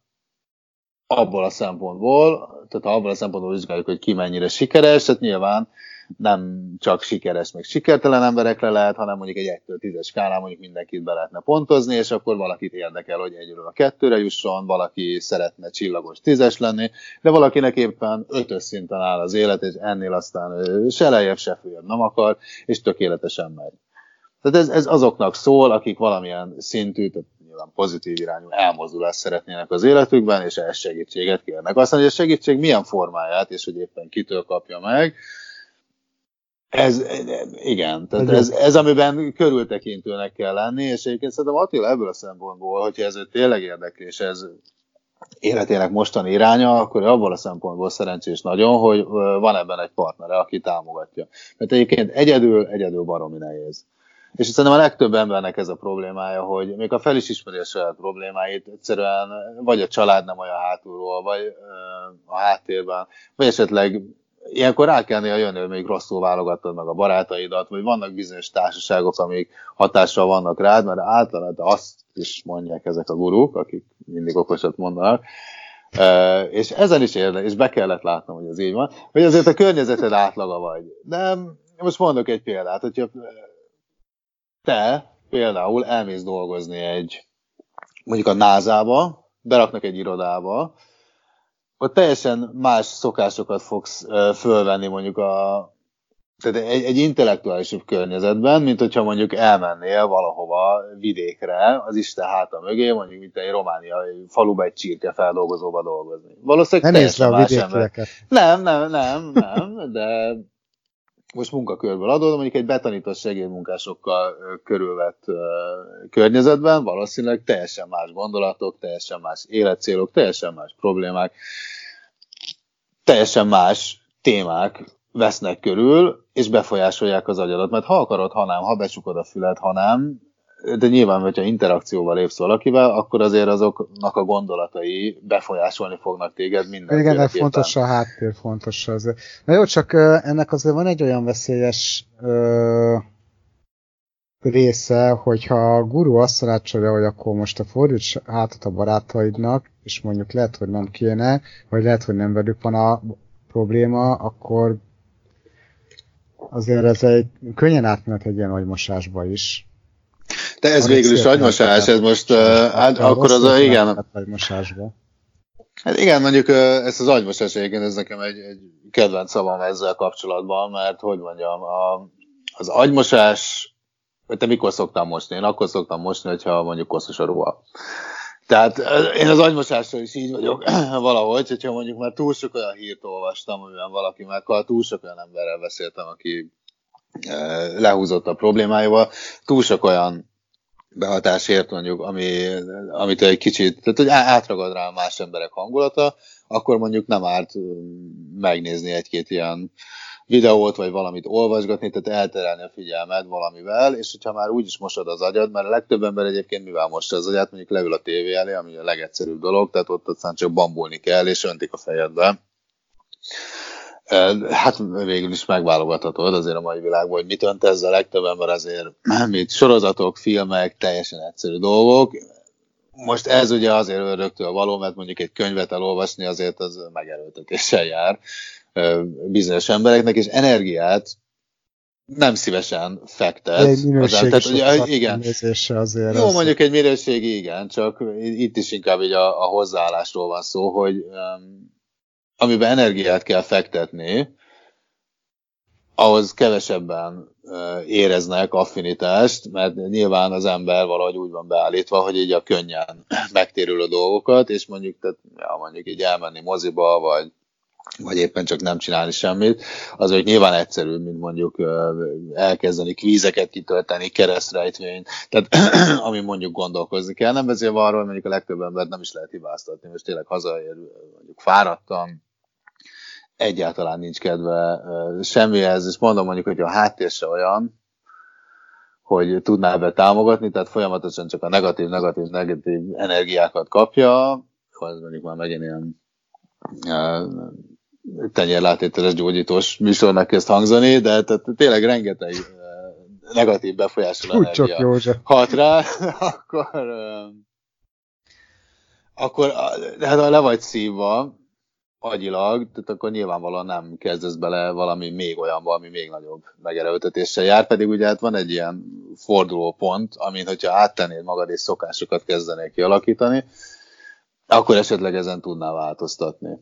abból a szempontból, tehát ha abból a szempontból vizsgáljuk, hogy ki mennyire sikeres, tehát nyilván nem csak sikeres, meg sikertelen emberekre lehet, hanem mondjuk egy 1-től 10-es skálán mondjuk mindenkit be lehetne pontozni, és akkor valakit érdekel, hogy egyről a kettőre jusson, valaki szeretne csillagos tízes lenni, de valakinek éppen ötös szinten áll az élet, és ennél aztán se lejjebb, se följebb nem akar, és tökéletesen megy. Tehát ez, ez azoknak szól, akik valamilyen szintű, tehát nyilván pozitív irányú elmozdulást szeretnének az életükben, és ehhez segítséget kérnek. Aztán, hogy a segítség milyen formáját, és hogy éppen kitől kapja meg, ez, igen, tehát ez, ez, amiben körültekintőnek kell lenni, és egyébként szerintem Attila ebből a szempontból, hogyha ez tényleg érdekli, és ez életének mostani iránya, akkor abból a szempontból szerencsés nagyon, hogy van ebben egy partnere, aki támogatja. Mert egyébként egyedül, egyedül baromi nehéz. És szerintem a legtöbb embernek ez a problémája, hogy még a fel is ismeri a saját problémáit, egyszerűen vagy a család nem olyan hátulról, vagy a háttérben, vagy esetleg ilyenkor rá kell néha jönni, hogy még rosszul válogatod meg a barátaidat, vagy vannak bizonyos társaságok, amik hatással vannak rád, mert általában azt is mondják ezek a guruk, akik mindig okosat mondanak, Uh, és ezen is érde, és be kellett látnom, hogy ez így van, hogy azért a környezeted átlaga vagy. De most mondok egy példát, hogyha te például elmész dolgozni egy, mondjuk a NASA-ba, beraknak egy irodába, ott teljesen más szokásokat fogsz fölvenni mondjuk a, tehát egy, egy intellektuálisabb környezetben, mint hogyha mondjuk elmennél valahova vidékre, az Isten háta mögé, mondjuk mint egy romániai faluba egy csirke feldolgozóba dolgozni. Valószínűleg
nem teljesen más ember.
Nem, nem, nem, nem, de most munkakörből adódom, mondjuk egy betanított segédmunkásokkal ö, körülvett környezetben valószínűleg teljesen más gondolatok, teljesen más életcélok, teljesen más problémák, teljesen más témák vesznek körül, és befolyásolják az agyadat. Mert ha akarod, ha nem, ha becsukod a füled, ha nem, de nyilván, hogyha interakcióval lépsz valakivel, akkor azért azoknak a gondolatai befolyásolni fognak téged minden.
Igen, de fontos a háttér, fontos az. Na jó, csak ennek azért van egy olyan veszélyes ö, része, hogyha a guru azt tanácsolja, hogy akkor most a fordíts hátat a barátaidnak, és mondjuk lehet, hogy nem kéne, vagy lehet, hogy nem velük van a probléma, akkor azért ez egy könnyen átmenet egy ilyen agymosásba is.
De ez
egy
végül is agymosás, ez most, uh, hát akkor az igen,
agymosásba.
Hát igen, mondjuk ö, ezt az agymosás egyébként, ez nekem egy, egy kedvenc szavam ezzel kapcsolatban, mert hogy mondjam, a, az agymosás, hogy te mikor szoktál mosni? Én akkor szoktam mosni, hogyha mondjuk koszos a ruha. Tehát ö, én az agymosással is így vagyok valahogy, hogyha mondjuk már túl sok olyan hírt olvastam, amiben valaki meghalt, túl sok olyan emberrel beszéltem, aki lehúzott a problémáival, túl sok olyan behatásért mondjuk, ami, amit egy kicsit, tehát hogy átragad rá más emberek hangulata, akkor mondjuk nem árt megnézni egy-két ilyen videót, vagy valamit olvasgatni, tehát elterelni a figyelmed valamivel, és hogyha már úgy is mosod az agyad, mert a legtöbb ember egyébként mivel mossa az agyát, mondjuk leül a tévé elé, ami a legegyszerűbb dolog, tehát ott aztán csak bambulni kell, és öntik a fejedbe. Hát végül is megválogathatod azért a mai világban, hogy mit önt ez a legtöbb ember azért, mint sorozatok, filmek, teljesen egyszerű dolgok. Most ez ugye azért ördögtől való, mert mondjuk egy könyvet elolvasni azért az megerőltetéssel jár bizonyos embereknek, és energiát nem szívesen fektet.
Egy
az
minőségi
tehát, ugye, igen,
azért.
jó,
az-
mondjuk egy minőségi, igen, csak itt is inkább így a, a hozzáállásról van szó, hogy um, amiben energiát kell fektetni, ahhoz kevesebben éreznek affinitást, mert nyilván az ember valahogy úgy van beállítva, hogy így a könnyen megtérül a dolgokat, és mondjuk, tehát, ja, mondjuk így elmenni moziba, vagy vagy éppen csak nem csinálni semmit, az hogy nyilván egyszerűbb, mint mondjuk elkezdeni kvízeket kitölteni, keresztrejtvényt, tehát ami mondjuk gondolkozni kell, nem beszélve arról, hogy mondjuk a legtöbb embert nem is lehet hibáztatni, most tényleg hazaér, mondjuk fáradtam, egyáltalán nincs kedve semmihez, és mondom mondjuk, hogy a háttér se olyan, hogy tudná ebbe támogatni, tehát folyamatosan csak a negatív, negatív, negatív energiákat kapja, az mondjuk már megint ilyen tenyérlátételes gyógyítós műsornak kezd hangzani, de tehát tényleg rengeteg negatív befolyásoló
csak
energia
József.
hat rá, akkor, akkor hát le vagy szívva agyilag, tehát akkor nyilvánvalóan nem kezdesz bele valami még olyanba, ami még nagyobb megerőltetéssel jár, pedig ugye hát van egy ilyen fordulópont, amin hogyha áttennéd magad és szokásokat kezdenél kialakítani, akkor esetleg ezen tudnál változtatni.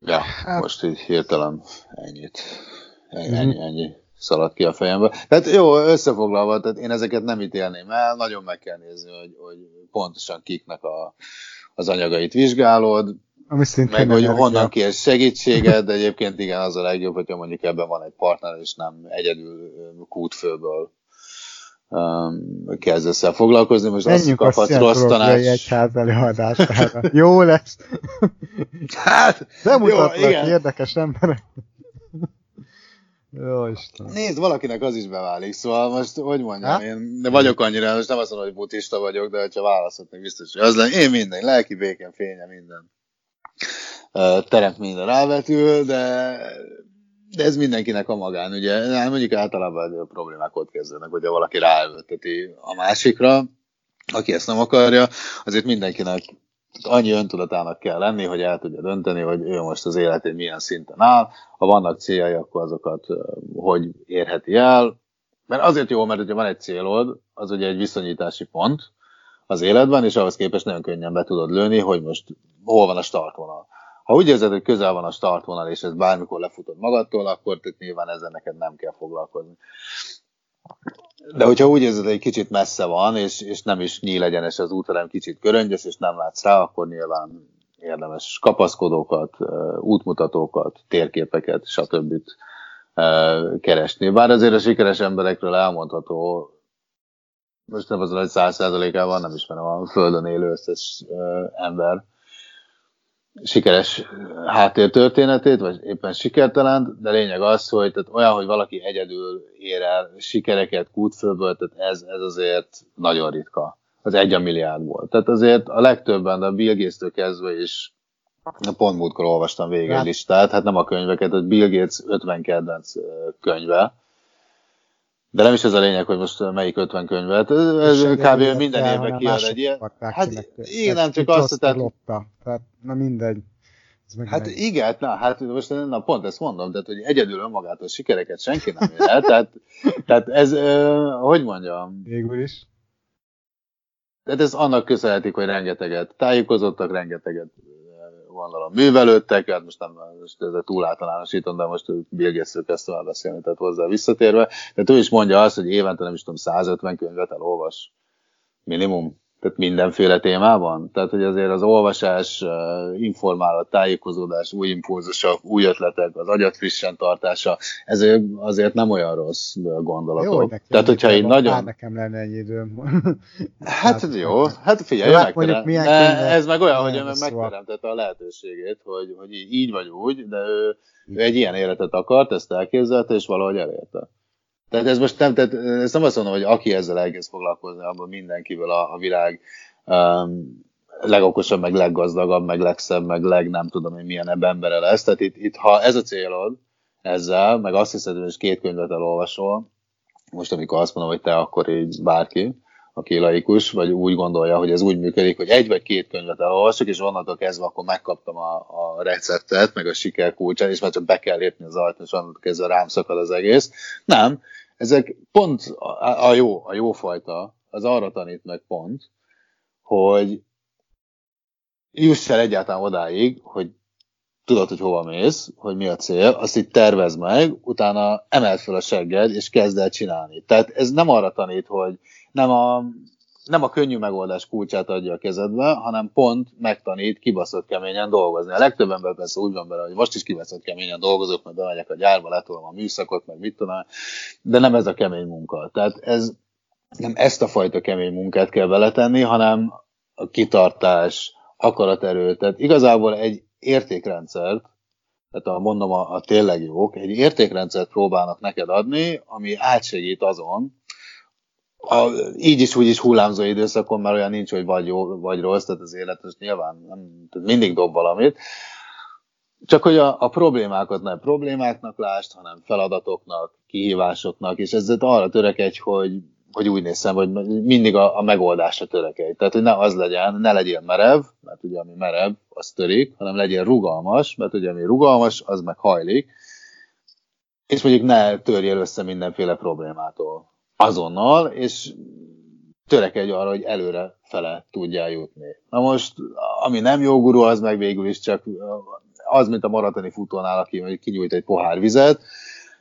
Ja, hát, most így hirtelen ennyit. Ennyi, ennyi, ennyi szaladt ki a fejembe. Tehát jó, összefoglalva, tehát én ezeket nem ítélném el, nagyon meg kell nézni, hogy, hogy pontosan kiknek a, az anyagait vizsgálod,
Ami szintén
meg hogy
energia.
honnan kérsz segítséget, de egyébként igen, az a legjobb, hogyha mondjuk ebben van egy partner, és nem egyedül kútfőből um, kezdesz el foglalkozni. Most azt
Menjünk a
kaphatsz rossz tanács.
Egyház előadására. Jó lesz.
Hát,
Bemutatlak
jó, igen.
érdekes emberek. Jó Isten.
Nézd, valakinek az is beválik, szóval most, hogy mondjam,
Hát?
én de vagyok annyira, most nem azt mondom, hogy buddhista vagyok, de ha választhatnék, biztos, hogy az lenne. Én minden, lelki béken, fénye, minden. Teremt minden rávetül, de, de ez mindenkinek a magán, ugye. Hát Mondjuk általában a problémák ott kezdődnek, hogyha valaki ráölteti a másikra, aki ezt nem akarja, azért mindenkinek annyi öntudatának kell lenni, hogy el tudja dönteni, hogy ő most az életén milyen szinten áll. Ha vannak céljai, akkor azokat hogy érheti el. Mert azért jó, mert hogyha van egy célod, az ugye egy viszonyítási pont az életben, és ahhoz képest nagyon könnyen be tudod lőni, hogy most hol van a startvonal. Ha úgy érzed, hogy közel van a startvonal, és ez bármikor lefutod magadtól, akkor tehát nyilván ezzel neked nem kell foglalkozni. De hogyha úgy érzed, hogy kicsit messze van, és, és nem is nyílegyenes az út, hanem kicsit köröngyös, és nem látsz rá, akkor nyilván érdemes kapaszkodókat, útmutatókat, térképeket, stb. keresni. Bár azért a sikeres emberekről elmondható, most nem azon, hogy száz százalékában nem ismerem a Földön élő összes ember sikeres háttértörténetét, vagy éppen sikertelen, de lényeg az, hogy tehát olyan, hogy valaki egyedül ér el sikereket kútfőből, tehát ez, ez azért nagyon ritka. Az egy a milliárdból. Tehát azért a legtöbben, de a Bill Gates-től kezdve is pont múltkor olvastam végig egy listát, hát nem a könyveket, hogy Bill Gates 50 kedvenc könyve, de nem is ez a lényeg, hogy most melyik 50 könyvet. Ez, kb. minden évben kiad egy ilyen. Hát igen, nem csak azt, tehát
lopta. Tehát, na mindegy. Ez meg
Hát
meg.
igen, na, hát most na, pont ezt mondom, tehát hogy egyedül önmagától sikereket senki nem ér el, tehát, tehát ez, ö, hogy mondjam,
Végül is.
tehát ez annak köszönhetik, hogy rengeteget tájékozottak, rengeteget gondolom művelődtek, hát most nem most ezzel túl általánosítom, de most Bill Gates-ről kezdtem el beszélni, tehát hozzá visszatérve, tehát ő is mondja azt, hogy évente nem is tudom, 150 könyvet elolvas minimum. Tehát mindenféle témában. Tehát, hogy azért az olvasás, informálat, tájékozódás, új impulzusok, új ötletek, az agyat frissen tartása, ez azért nem olyan rossz gondolatok.
Jó, hogy
Tehát, hogyha én nagyon...
nekem lenne ennyi időm.
Hát jó, hát figyelj,
hát
megterem... ez meg olyan, hogy meg megteremtette a lehetőségét, hogy, hogy így így vagy úgy, de ő, ő egy ilyen életet akart, ezt elképzelte, és valahogy elérte. Tehát ez most nem, tehát ezt nem azt mondom, hogy aki ezzel elkezd foglalkozni, abban mindenkivel a, a világ um, legokosabb, meg leggazdagabb, meg legszebb, meg leg nem tudom én milyen embere lesz. Tehát itt, itt, ha ez a célod ezzel, meg azt hiszed, hogy két könyvet elolvasol, most amikor azt mondom, hogy te akkor így bárki, aki laikus, vagy úgy gondolja, hogy ez úgy működik, hogy egy vagy két könyvet elolvasok, és onnantól kezdve akkor megkaptam a, a receptet, meg a siker kulcsát, és már csak be kell lépni az ajtón, és onnantól kezdve rám szakad az egész. Nem, ezek pont a, a jó, a jó fajta, az arra tanít meg pont, hogy juss el egyáltalán odáig, hogy tudod, hogy hova mész, hogy mi a cél, azt itt tervezd meg, utána emeld fel a segged, és kezd el csinálni. Tehát ez nem arra tanít, hogy nem a, nem a könnyű megoldás kulcsát adja a kezedbe, hanem pont megtanít kibaszott keményen dolgozni. A legtöbb ember persze úgy van bele, hogy most is kibaszott keményen dolgozok, mert bemegyek a gyárba, letolom a műszakot, meg mit tudom, de nem ez a kemény munka. Tehát ez, nem ezt a fajta kemény munkát kell beletenni, hanem a kitartás, akaraterő. Tehát igazából egy értékrendszert, tehát a, mondom a, a tényleg jók, egy értékrendszert próbálnak neked adni, ami átsegít azon, a, így is, úgy is hullámzó időszakon már olyan nincs, hogy vagy jó, vagy rossz, tehát az élet az nyilván nem, mindig dob valamit. Csak hogy a, a problémákat nem problémáknak lásd, hanem feladatoknak, kihívásoknak, és ezzel arra törekedj, hogy, hogy úgy nézem, hogy mindig a, a megoldásra törekedj. Tehát, hogy ne az legyen, ne legyél merev, mert ugye ami merev, az törik, hanem legyél rugalmas, mert ugye ami rugalmas, az meg hajlik, és mondjuk ne törjél össze mindenféle problémától azonnal, és törekedj arra, hogy előre fele tudjál jutni. Na most, ami nem jó guru, az meg végül is csak az, mint a maratoni futónál, aki kinyújt egy pohár vizet,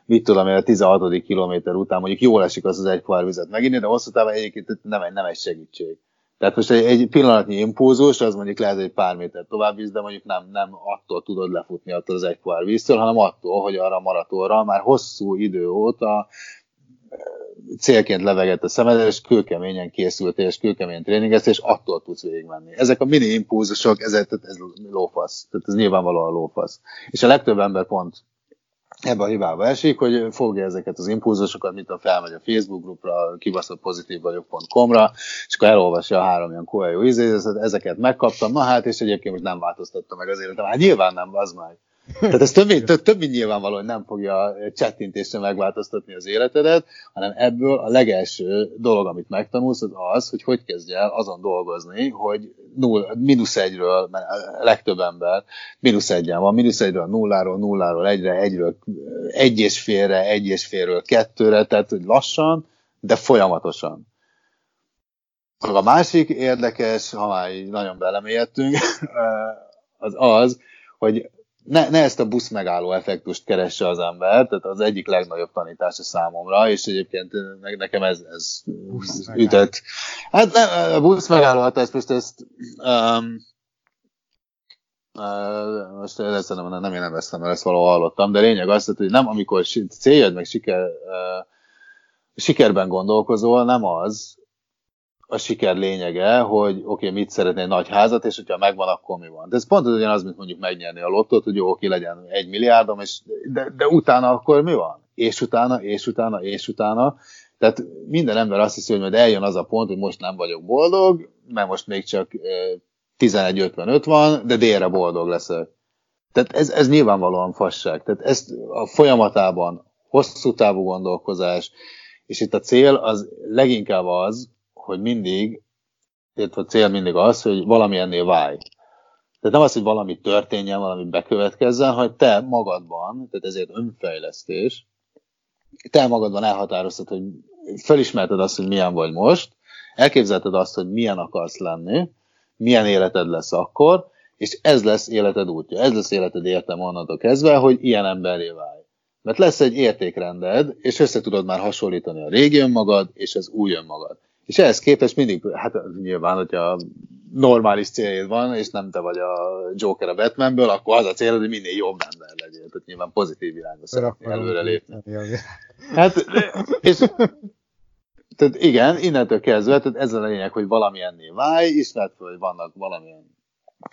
mit tudom én, a 16. kilométer után mondjuk jól esik az az egy pohár vizet megint, de hosszú távon egyébként nem nem egy segítség. Tehát most egy, egy pillanatnyi impulzus, az mondjuk lehet egy pár méter tovább víz, de mondjuk nem, nem attól tudod lefutni attól az egy pohár víztől, hanem attól, hogy arra a maratonra már hosszú idő óta célként levegett a szemed, és kőkeményen készültél, és kőkeményen tréningeztél, és attól tudsz végigmenni. Ezek a mini impulzusok, ez, ez lófasz. Tehát ez nyilvánvalóan lófasz. És a legtöbb ember pont ebbe a hibába esik, hogy fogja ezeket az impulzusokat, mint a felmegy a Facebook grupra, kibaszott pozitív vagyok.com-ra, és akkor elolvasja a három ilyen koelyó izézet, ezeket megkaptam, na hát, és egyébként most nem változtatta meg az életem. Hát nyilván nem, az meg. Tehát ez több, több, több mint nyilvánvaló, hogy nem fogja csettintésre megváltoztatni az életedet, hanem ebből a legelső dolog, amit megtanulsz, az az, hogy hogy kezdj el azon dolgozni, hogy null, mínusz egyről, mert a legtöbb ember mínusz egyen van, mínusz egyről, nulláról, nulláról, egyre, egyről, egy és félre, egy és félről, kettőre, tehát hogy lassan, de folyamatosan. A másik érdekes, ha már így nagyon belemélyedtünk, az az, hogy ne, ne ezt a busz megálló effektust keresse az ember, tehát az egyik legnagyobb tanítása számomra, és egyébként nekem ez, ez ütött. Hát ne, a busz megálló hatást most ezt um, Uh, most ezt nem, nem én nem veszem, mert ezt valahol hallottam, de lényeg az, hogy nem amikor céljad meg siker, uh, sikerben gondolkozol, nem az a siker lényege, hogy oké, okay, mit szeretnél nagy házat, és hogyha megvan, akkor mi van. De ez pont ugyanaz, mint mondjuk megnyerni a lottót, hogy jó, oké, legyen egy milliárdom, és, de, de utána akkor mi van? És utána, és utána, és utána. Tehát minden ember azt hiszi, hogy majd eljön az a pont, hogy most nem vagyok boldog, mert most még csak uh, 11.55 van, de délre boldog leszek. Tehát ez, ez nyilvánvalóan fasság. Tehát ezt a folyamatában hosszú távú gondolkozás, és itt a cél az leginkább az, hogy mindig, illetve a cél mindig az, hogy valami ennél válj. Tehát nem az, hogy valami történjen, valami bekövetkezzen, hogy te magadban, tehát ezért önfejlesztés, te magadban elhatároztad, hogy felismerted azt, hogy milyen vagy most, elképzelted azt, hogy milyen akarsz lenni, milyen életed lesz akkor, és ez lesz életed útja, ez lesz életed értem onnantól kezdve, hogy ilyen emberré válj. Mert lesz egy értékrended, és össze tudod már hasonlítani a régi önmagad, és az új önmagad. És ehhez képest mindig, hát nyilván, hogyha normális céljaid van, és nem te vagy a Joker a Batmanből, akkor az a célod, hogy minél jobb ember legyél. Tehát nyilván pozitív irányba szeretnél előrelépni. Hát, és tehát igen, innentől kezdve, tehát ez a lényeg, hogy valami ennél válj, ismert fel, hogy vannak valamilyen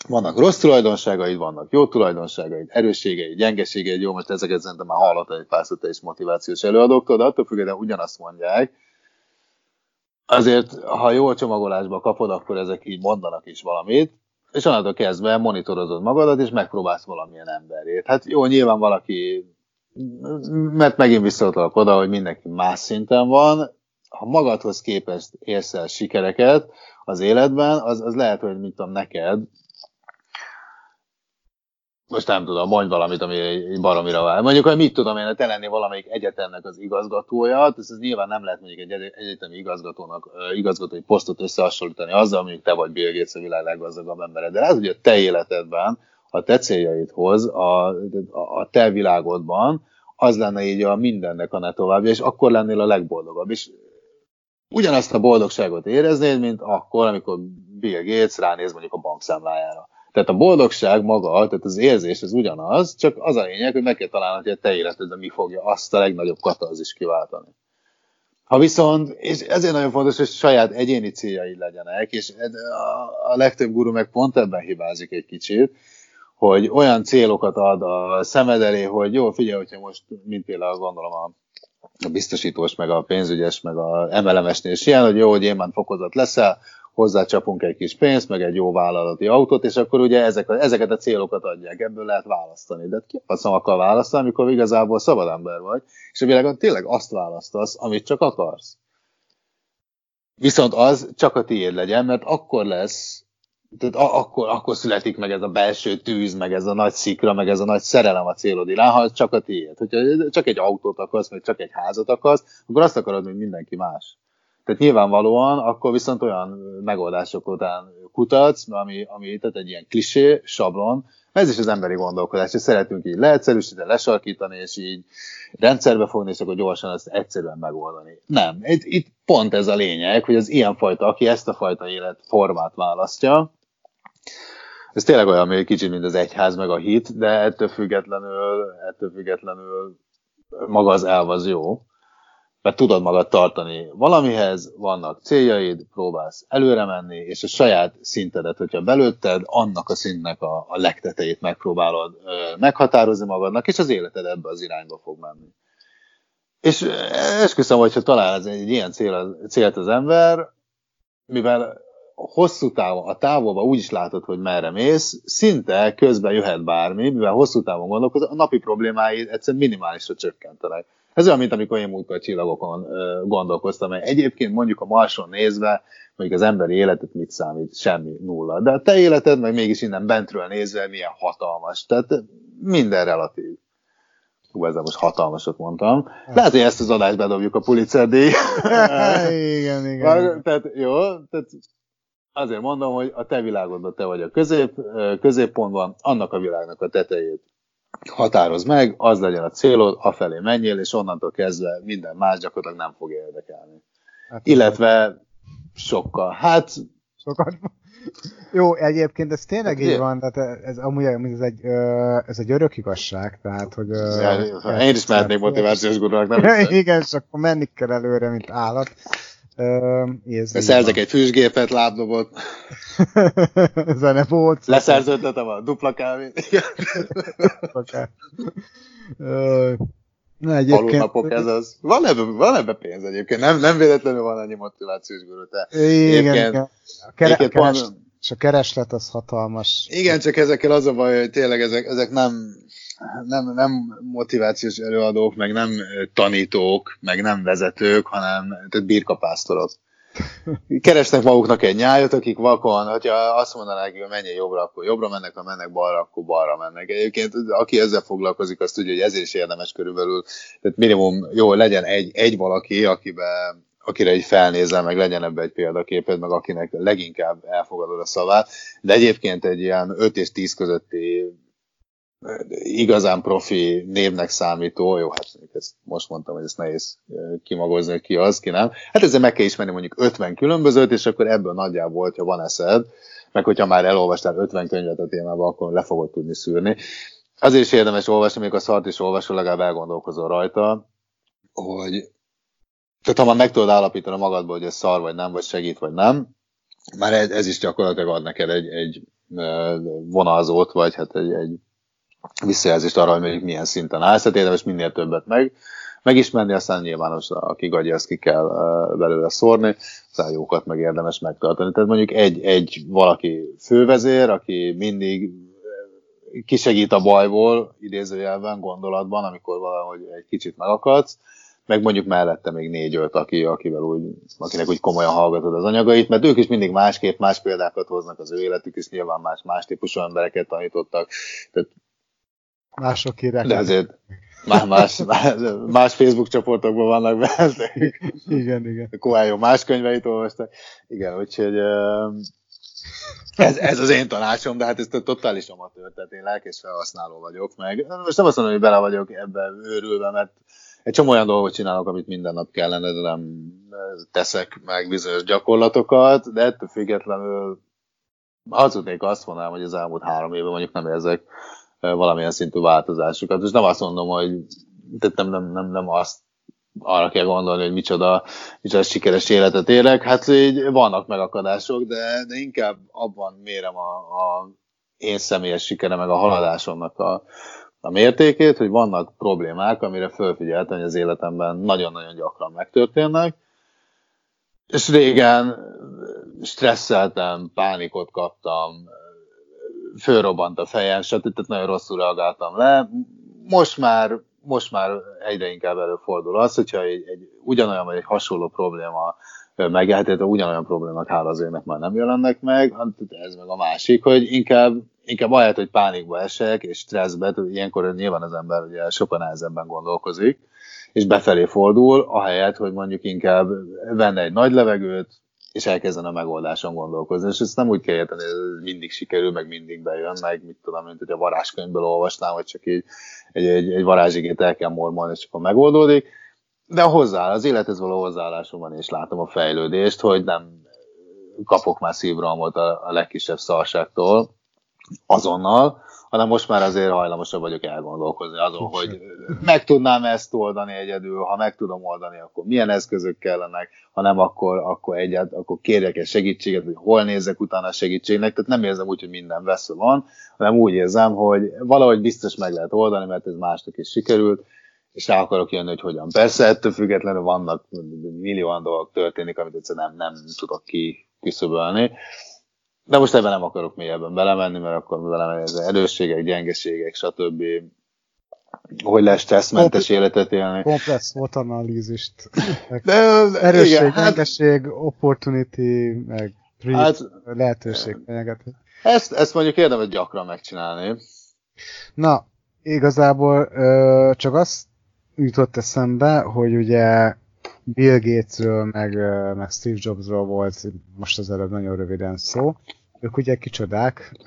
vannak rossz tulajdonságaid, vannak jó tulajdonságaid, erősségeid, gyengeségeid, jó, most ezeket szerintem már hallottad egy pár és motivációs előadóktól, de attól függően ugyanazt mondják. Azért, ha jó csomagolásba kapod, akkor ezek így mondanak is valamit, és onnantól kezdve monitorozod magadat, és megpróbálsz valamilyen emberét. Hát jó, nyilván valaki, mert megint visszautalok oda, hogy mindenki más szinten van, ha magadhoz képest érsz el sikereket az életben, az, az lehet, hogy mit tudom neked, most nem tudom, mondj valamit, ami egy baromira vál. Mondjuk, hogy mit tudom én, te lennél valamelyik egyetemnek az igazgatója, ez, ez nyilván nem lehet mondjuk egy egyetemi igazgatónak igazgatói posztot összehasonlítani azzal, mondjuk te vagy Bill Gates a világ leggazdagabb embere. De lehet, hogy a te életedben, a te céljaidhoz, a, a te világodban, az lenne így a mindennek a ne továbbja, és akkor lennél a legboldogabb. És ugyanazt a boldogságot éreznéd, mint akkor, amikor Bill Gates ránéz mondjuk a bankszámlájára. Tehát a boldogság maga, tehát az érzés az ugyanaz, csak az a lényeg, hogy meg kell találni, hogy a te életedben mi fogja azt a legnagyobb katarzis kiváltani. Ha viszont, és ezért nagyon fontos, hogy saját egyéni céljai legyenek, és a legtöbb guru meg pont ebben hibázik egy kicsit, hogy olyan célokat ad a szemed elé, hogy jó, figyelj, hogyha most, mint például gondolom a biztosítós, meg a pénzügyes, meg a MLMS-nél is ilyen, hogy jó, hogy én már fokozat leszel, hozzácsapunk egy kis pénzt, meg egy jó vállalati autót, és akkor ugye ezek, ezeket a célokat adják, ebből lehet választani. De ki azt akar választani, amikor igazából szabad ember vagy, és a világon tényleg azt választasz, amit csak akarsz. Viszont az csak a tiéd legyen, mert akkor lesz tehát akkor, akkor születik meg ez a belső tűz, meg ez a nagy szikra, meg ez a nagy szerelem a célod irány, ha csak a tiéd. Hogyha csak egy autót akarsz, vagy csak egy házat akarsz, akkor azt akarod, mint mindenki más. Tehát nyilvánvalóan akkor viszont olyan megoldások után kutatsz, ami, ami tehát egy ilyen klisé, sablon, ez is az emberi gondolkodás, hogy szeretünk így leegyszerűsíteni, lesarkítani, és így rendszerbe fogni, és akkor gyorsan ezt egyszerűen megoldani. Nem, itt, itt pont ez a lényeg, hogy az ilyenfajta, aki ezt a fajta életformát választja, ez tényleg olyan még kicsit, mint az egyház meg a hit, de ettől függetlenül, ettől függetlenül maga az elv az jó, mert tudod magad tartani valamihez, vannak céljaid, próbálsz előre menni, és a saját szintedet, hogyha belőtted, annak a szintnek a, a legtetejét megpróbálod ö, meghatározni magadnak, és az életed ebbe az irányba fog menni. És esküszöm, hogyha talál egy ilyen cél, célt az ember, mivel hosszú távon, a távolba úgy is látod, hogy merre mész, szinte közben jöhet bármi, mivel hosszú távon gondolkozol, a napi problémáid egyszerűen minimálisra csökkentenek. Ez olyan, mint amikor én múltkor a csillagokon gondolkoztam, mert egyébként mondjuk a Marson nézve, mondjuk az emberi életet mit számít? Semmi, nulla. De a te életed meg mégis innen bentről nézve milyen hatalmas. Tehát minden relatív. Hú, ezzel most hatalmasat mondtam. Lehet, hogy ezt az adást bedobjuk a Pulitzer díj.
igen, igen.
Tehát jó, tehát azért mondom, hogy a te világodban te vagy a közép, középpontban, annak a világnak a tetejét határoz meg, az legyen a célod, afelé menjél, és onnantól kezdve minden más gyakorlatilag nem fog érdekelni. Hát, Illetve sokkal. Hát
sokat. Jó, egyébként ez tényleg
Hát
így van, tehát ez amúgy ez egy, ez egy örök igazság, tehát hogy...
Ja, Én is mehetnék motivációs gurunak, nem
igen, és akkor menni kell előre, mint állat. Ez
Szerzek egy fűsgépet, lábdobot,
Zenebóc.
leszerződtetem a dupla kávét.
Na egyébként...
Alulnapok ez az. Van ebbe, van ebbe pénz egyébként. Nem, nem véletlenül van annyi motivációs guru. Te.
Igen,
Egyébként-
igen. A, kere, a, keres,
van-
és a kereslet az hatalmas.
Igen, csak ezekkel az a baj, hogy tényleg ezek, ezek nem, nem, nem motivációs előadók, meg nem tanítók, meg nem vezetők, hanem tehát birkapásztorok. Keresnek maguknak egy nyájat, akik vakon, hogyha azt mondanák, hogy menjél jobbra, akkor jobbra mennek, ha mennek balra, akkor balra mennek. Egyébként aki ezzel foglalkozik, azt tudja, hogy ezért is érdemes körülbelül, tehát minimum jó, legyen egy, egy valaki, akiben akire egy felnézel, meg legyen ebbe egy példaképed, meg akinek leginkább elfogadod a szavát, de egyébként egy ilyen 5 és 10 közötti igazán profi névnek számító, jó, hát ezt most mondtam, hogy ezt nehéz eh, kimagozni, ki az, ki nem. Hát ezzel meg kell ismerni mondjuk 50 különbözőt, és akkor ebből nagyjából, ha van eszed, meg hogyha már elolvastál 50 könyvet a témában, akkor le fogod tudni szűrni. Azért is érdemes olvasni, még a szart is olvasol, legalább elgondolkozol rajta, hogy tehát ha már meg tudod állapítani magadból, hogy ez szar vagy nem, vagy segít vagy nem, már ez, ez is gyakorlatilag ad neked egy, egy vonalzót, vagy hát egy, egy visszajelzést arra, hogy milyen szinten állsz, tehát érdemes minél többet meg, megismerni, aztán nyilván az, aki gagyi, azt ki kell belőle szórni, aztán jókat meg érdemes megtartani. Tehát mondjuk egy, egy valaki fővezér, aki mindig kisegít a bajból, idézőjelben, gondolatban, amikor valahogy egy kicsit megakadsz, meg mondjuk mellette még négy-öt, aki, akivel úgy, akinek úgy komolyan hallgatod az anyagait, mert ők is mindig másképp, más példákat hoznak az ő életük, is nyilván más, más típusú embereket tanítottak, tehát,
Mások írják.
de azért más, más, más, más Facebook csoportokban vannak benne,
Igen, igen.
Koályó más könyveit olvastak. Igen, úgyhogy ez, ez az én tanácsom, de hát ez totális amatőr, tehát én lelkes felhasználó vagyok, meg most nem azt mondom, hogy bele vagyok ebbe őrülve, mert egy csomó olyan dolgot csinálok, amit minden nap kellene, de nem teszek meg bizonyos gyakorlatokat, de ettől függetlenül hazudnék azt mondanám, hogy az elmúlt három évben mondjuk nem érzek valamilyen szintű változásokat. És nem azt mondom, hogy tehát nem, nem, nem, nem azt arra kell gondolni, hogy micsoda, micsoda sikeres életet élek. Hát így vannak megakadások, de, de inkább abban mérem a, a én személyes sikere, meg a haladásomnak a, a mértékét, hogy vannak problémák, amire fölfigyeltem, hogy az életemben nagyon-nagyon gyakran megtörténnek, és régen stresszeltem, pánikot kaptam, fölrobbant a fejem, stb. Tehát nagyon rosszul reagáltam le. Most már, most már egyre inkább előfordul az, hogyha egy, egy ugyanolyan vagy egy hasonló probléma megjelent, tehát ugyanolyan problémák hála az ének már nem jelennek meg, hát ez meg a másik, hogy inkább, inkább ahelyett, hogy pánikba esek, és stresszbe, ilyenkor nyilván az ember ugye sokan nehezebben gondolkozik, és befelé fordul, ahelyett, hogy mondjuk inkább venne egy nagy levegőt, és elkezdene a megoldáson gondolkozni. És ezt nem úgy kell érteni, hogy mindig sikerül, meg mindig bejön, meg mit tudom, mint hogy a varázskönyvből olvasnám, vagy csak így egy, egy, egy varázsigét el kell mormolni, és akkor megoldódik. De hozzá, az élethez való hozzáállásomban is látom a fejlődést, hogy nem kapok már szívrohamot a, a legkisebb szarságtól azonnal, hanem most már azért hajlamosabb vagyok elgondolkozni azon, hogy meg tudnám ezt oldani egyedül, ha meg tudom oldani, akkor milyen eszközök kellenek, ha nem, akkor, akkor, egyet, akkor kérjek egy segítséget, hogy hol nézzek utána a segítségnek, tehát nem érzem úgy, hogy minden vesző van, hanem úgy érzem, hogy valahogy biztos meg lehet oldani, mert ez másnak is sikerült, és rá akarok jönni, hogy hogyan. Persze ettől függetlenül vannak millió olyan dolgok történik, amit egyszerűen nem, nem tudok ki küszöbölni. De most ebben nem akarok mélyebben belemenni, mert akkor belemenni az erősségek, gyengeségek, stb. Hogy lesz stresszmentes életet élni.
Komplex SWOT analízist.
De,
Erősség,
igen, hát,
gyengeség, opportunity, meg threat,
Hát-
lehetőség,
ezt, ezt mondjuk érdemes gyakran megcsinálni.
Na, igazából ö, csak azt jutott eszembe, hogy ugye Bill Gatesről, meg, meg Steve Jobsról volt most az előbb nagyon röviden szó. Ők ugye kicsodák,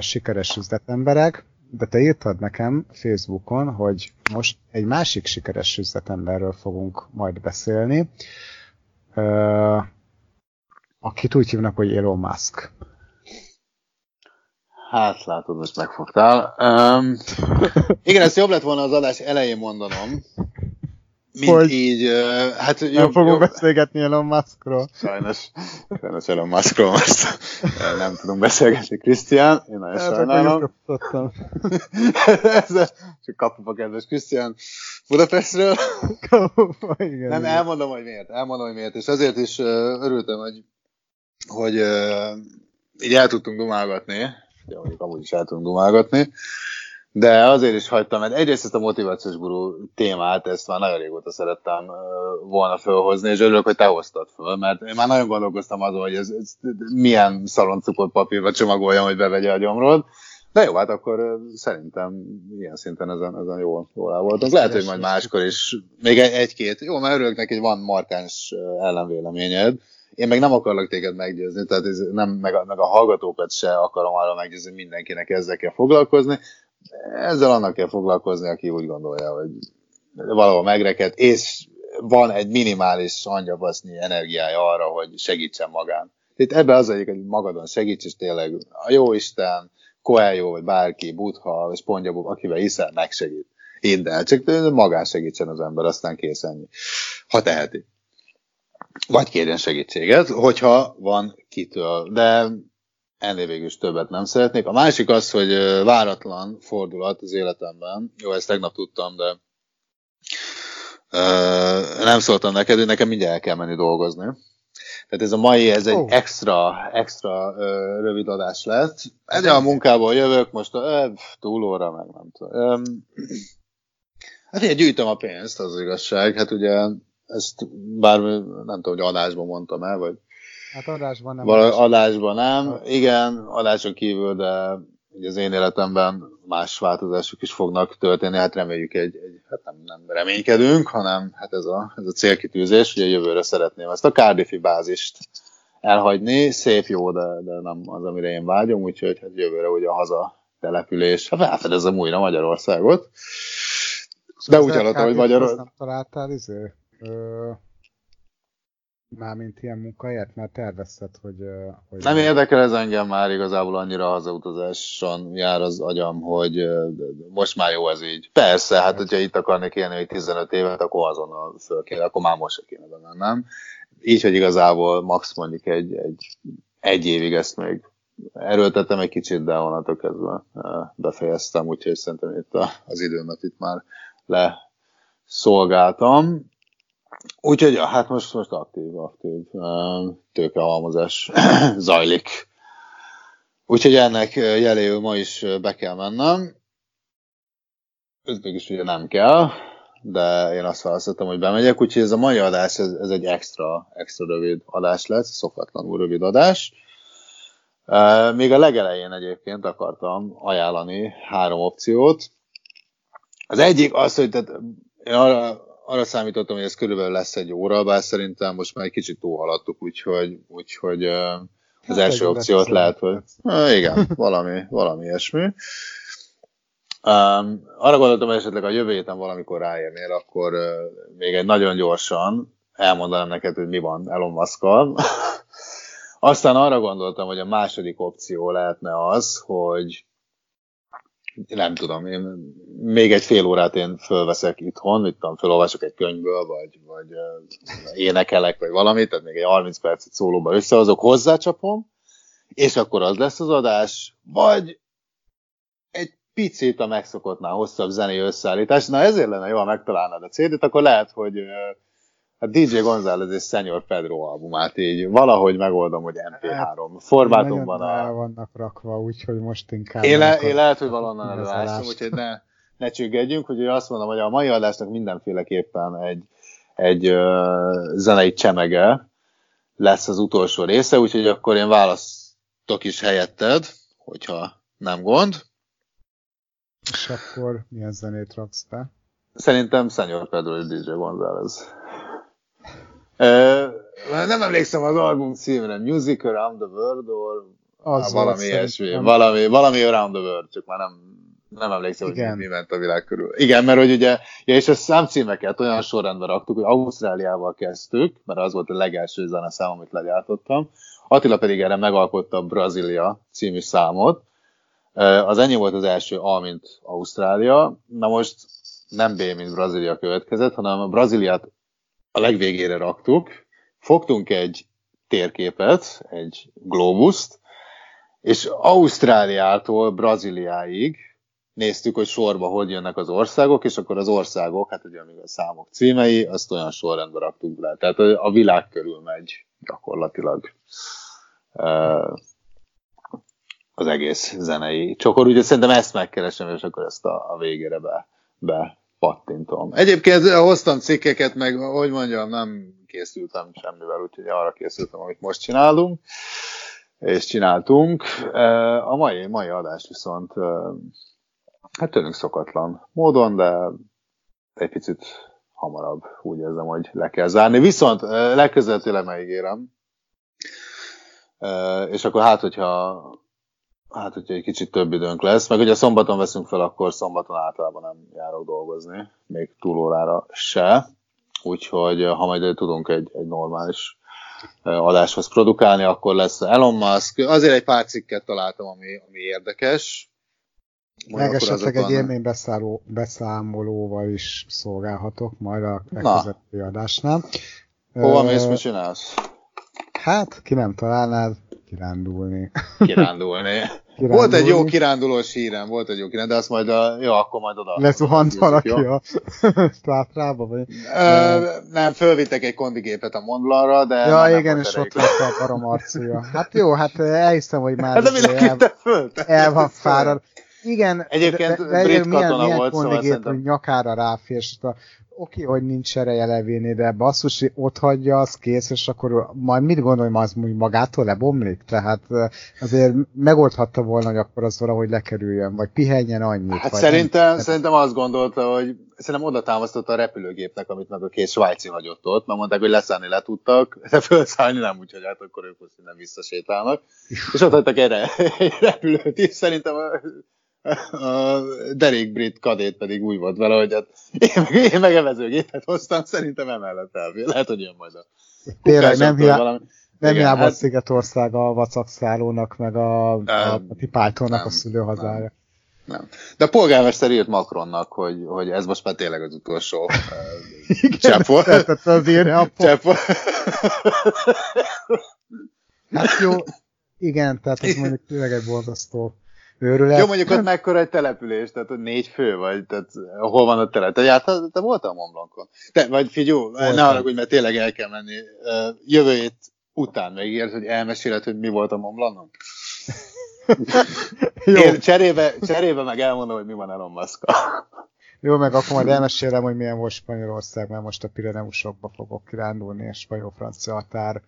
sikeres üzletemberek, de te írtad nekem Facebookon, hogy most egy másik sikeres üzletemberről fogunk majd beszélni, akit úgy hívnak, hogy Elon Musk.
Hát látod, most megfogtál. Um, igen, ezt jobb lett volna az adás elején mondanom. Mint
Hogy?
így, uh, hát
Nem
jobb,
fogunk
jobb,
beszélgetni Elon Muskról.
Sajnos, sajnos Elon Muskról most nem tudunk beszélgetni, Krisztián. Én nagyon
Hát,
sajnálom. Ezzel csak kapuba kedves Krisztián Budapestről.
Igen,
Nem, elmondom, hogy miért. Elmondom, hogy miért. És azért is uh, örültem, hogy, hogy uh, így el tudtunk dumálgatni. Ja, mondjuk amúgy is el tudunk dumálgatni. De azért is hagytam, mert egyrészt ezt a motivációs gurú témát, ezt már nagyon régóta szerettem volna fölhozni, és örülök, hogy te hoztad föl, mert én már nagyon gondolkoztam azon, hogy ez, ez milyen szaloncukott papírba csomagoljam, hogy bevegye a gyomrod. De jó, hát akkor szerintem ilyen szinten ezen, ezen jól, jól el voltunk. Lehet, hogy majd máskor is még egy- egy-két, jó, mert örülök neki, hogy van markáns ellenvéleményed. Én meg nem akarlak téged meggyőzni, tehát ez nem, meg, a, meg a hallgatókat se akarom arra meggyőzni, hogy mindenkinek ezzel kell foglalkozni. Ezzel annak kell foglalkozni, aki úgy gondolja, hogy valahol megrekedt, és van egy minimális angyabasznyi energiája arra, hogy segítsen magán. Itt ebbe az egyik, hogy magadon segíts, és tényleg a jó Isten, Coelho, vagy bárki, Buddha, vagy Spongyabub, akivel hiszel, megsegít. Hidd el, csak magán segítsen az ember, aztán kész ennyi. Ha teheti. Vagy kérjen segítséget, hogyha van kitől. De ennél végül is többet nem szeretnék. A másik az, hogy váratlan fordulat az életemben. Jó, ezt tegnap tudtam, de ö, nem szóltam neked, hogy nekem mindjárt el kell menni dolgozni. Tehát ez a mai, ez egy oh. extra, extra ö, rövid adás lett. Egy a munkából jövök, most ö, túlóra, meg nem tudom. Ö, hát én gyűjtöm a pénzt, az, az igazság. Hát ugye ezt bár nem tudom, hogy adásban mondtam el, vagy
Hát adásban nem.
Vala, adásban nem, igen, adáson kívül, de az én életemben más változások is fognak történni, hát reméljük egy, egy hát nem, nem reménykedünk, hanem hát ez a, ez a célkitűzés, ugye jövőre szeretném ezt a Cardiffi bázist elhagyni, szép jó, de, de nem az, amire én vágyom, úgyhogy hát jövőre ugye a haza település, hát felfedezem újra Magyarországot. De úgy hallottam, hogy Magyarország...
Találtál izé? Ö, mármint ilyen munkahelyet, mert tervezted, hogy... hogy
Nem érdekel ez engem már igazából annyira hazautazáson jár az agyam, hogy most már jó ez így. Persze, hát hogyha itt akarnék élni hogy 15 évet, akkor azonnal föl kéne, akkor már most se kéne bemennem. Így, hogy igazából max mondjuk egy, egy, egy évig ezt még erőltettem egy kicsit, de onnantól kezdve befejeztem, úgyhogy szerintem itt a, az időmet itt már leszolgáltam. Úgyhogy, ja, hát most, most aktív, aktív ö, tőkehalmozás zajlik. Úgyhogy ennek jeléül ma is be kell mennem. Ez mégis ugye nem kell, de én azt választottam, hogy bemegyek, úgyhogy ez a mai adás, ez, ez egy extra, extra rövid adás lesz, szokatlanul rövid adás. Ö, Még a legelején egyébként akartam ajánlani három opciót. Az egyik az, hogy tehát én arra, arra számítottam, hogy ez körülbelül lesz egy óra, bár szerintem most már egy kicsit túlhaladtuk, úgyhogy, úgyhogy az
Hát
első opciót lehet, hogy Há, igen, valami, valami ilyesmi. Um, arra gondoltam, hogy esetleg a jövő héten valamikor ráérnél, akkor uh, még egy nagyon gyorsan elmondanám neked, hogy mi van Elon musk Aztán arra gondoltam, hogy a második opció lehetne az, hogy nem tudom, én még egy fél órát én fölveszek itthon, mit tudom, fölolvasok egy könyvből, vagy, vagy énekelek, vagy valamit, tehát még egy 30 percet szólóba összehozok, hozzácsapom, és akkor az lesz az adás, vagy egy picit a megszokottnál hosszabb zenei összeállítás. Na ezért lenne jó, ha megtalálnád a CD-t, akkor lehet, hogy a DJ González és Senior Pedro albumát így valahogy megoldom, hogy MP3 formátumban
Nagyon el
a...
vannak rakva, úgyhogy most inkább...
Én, le, én lehet, hogy valonnan
állást.
úgyhogy ne, ne csüggedjünk, úgyhogy azt mondom, hogy a mai adásnak mindenféleképpen egy, egy uh, zenei csemege lesz az utolsó része, úgyhogy akkor én választok is helyetted, hogyha nem gond.
És akkor milyen zenét raksz be?
Szerintem Senior Pedro és DJ González. Nem emlékszem az album címre, Music Around the World, or
Az
valami ilyesmi, valami, valami Around the World, csak már nem, nem emlékszem, hogy
Igen.
mi, mi ment a világ körül. Igen, mert hogy ugye, ja, és a számcímeket olyan sorrendben raktuk, hogy Ausztráliával kezdtük, mert az volt a legelső zeneszám, amit legyártottam. Attila pedig erre megalkotta a Brazília című számot, Az ennyi volt az első A, mint Ausztrália. Na most nem B, mint Brazília következett, hanem a Brazíliát a legvégére raktuk. Fogtunk egy térképet, egy globuszt, és Ausztráliától Brazíliáig néztük, hogy sorba hogy jönnek az országok, és akkor az országok, hát ugye amíg a számok címei, azt olyan sorrendbe raktuk le. Tehát a világ körül megy gyakorlatilag az egész zenei csokor. Úgyhogy szerintem ezt megkeresem, és akkor ezt a, a végére be, be pattintom. Egyébként hoztam cikkeket, meg hogy mondjam, nem készültem semmivel, úgyhogy arra készültem, amit most csinálunk, és csináltunk. Ö, A mai, mai adás viszont ö, hát tőlünk szokatlan módon, de egy picit hamarabb úgy érzem, hogy le kell zárni. Viszont ö, legközelebb tényleg megígérem, és akkor hát, hogyha hát, hogyha egy kicsit több időnk lesz, meg ugye szombaton veszünk fel, akkor szombaton általában nem járok dolgozni, még túlórára se, úgyhogy ö, ha majd tudunk egy, egy normális ö, adáshoz produkálni, akkor lesz Elon Musk. Azért egy pár cikket találtam, ami, ami érdekes. Majd
Meg esetleg egy élménybeszálló, beszámolóval is szolgálhatok majd a legközelebbi adásnál.
Hova mész, mit csinálsz?
Hát, ki nem találnád, kirándulni.
Kirándulni.
Kirándulni.
Volt egy jó kirándulós hírem, volt egy jó kiránduló, de azt majd a, jó, akkor majd oda.
Lezuhant valaki
jó?
a tátrába, vagy?
Ö, nem, fölvittek egy kondigépet a Mondlanra, de...
Ja, igen, és ott lett a barom arcúja. Hát jó, hát elhiszem, hogy már
Hát de mindenki
el, el van fárad. Igen,
Egyébként
de, de,
brit
milyen,
katona
milyen
volt, szóval szerintem-
nyakára ráfér, és oké, hogy nincs ereje levinni, de basszus, hogy ott hagyja, az kész, és akkor majd mit gondolj, hogy az úgy magától lebomlik? Tehát eh, azért megoldhatta volna, hogy akkor az valahogy lekerüljön, vagy pihenjen annyit.
Hát
vagy
szerintem,
nem,
szerintem azt gondolta, hogy szerintem oda támasztotta a repülőgépnek, amit meg a két svájci hagyott ott, mert mondták, hogy leszállni le tudtak, de felszállni nem, úgyhogy hát akkor ők most nem visszasétálnak. És ott hagytak egy, re- egy repülőt is, szerintem a, a derék brit kadét pedig úgy volt vele, hogy hát én meg, én meg evezőgépet hoztam, szerintem emellett elvér. Lehet, hogy jön majd a
Tényleg nem, hiá,
valami.
nem hiába
hát-
Szigetország a vacakszállónak, meg a, a,
Nem,
a
nem,
a szülőhazája.
Nem. De a polgármester írt Macronnak, hogy, hogy ez most már tényleg az utolsó uh, csepp volt.
Tehát az írja a po-
Csepp volt.
Hát jó, igen, tehát ez mondjuk tényleg egy borzasztó őrület.
Jó, mondjuk ott mekkora egy település, tehát ott négy fő vagy, tehát hol van a telep? Te, jártál, te voltál a Mont Blancon? Te, vagy figyú, ne haragudj, mert tényleg el kell menni. Jövő hét után megígérsz, hogy elmeséled, hogy mi volt a Mont Blancon?
Jó,
Én cserébe, cserébe meg elmondom, hogy mi van Elon musk
jó, meg akkor majd elmesélem, hogy milyen volt Spanyolország, mert most a Pireneusokba fogok kirándulni, a spanyol-francia határ.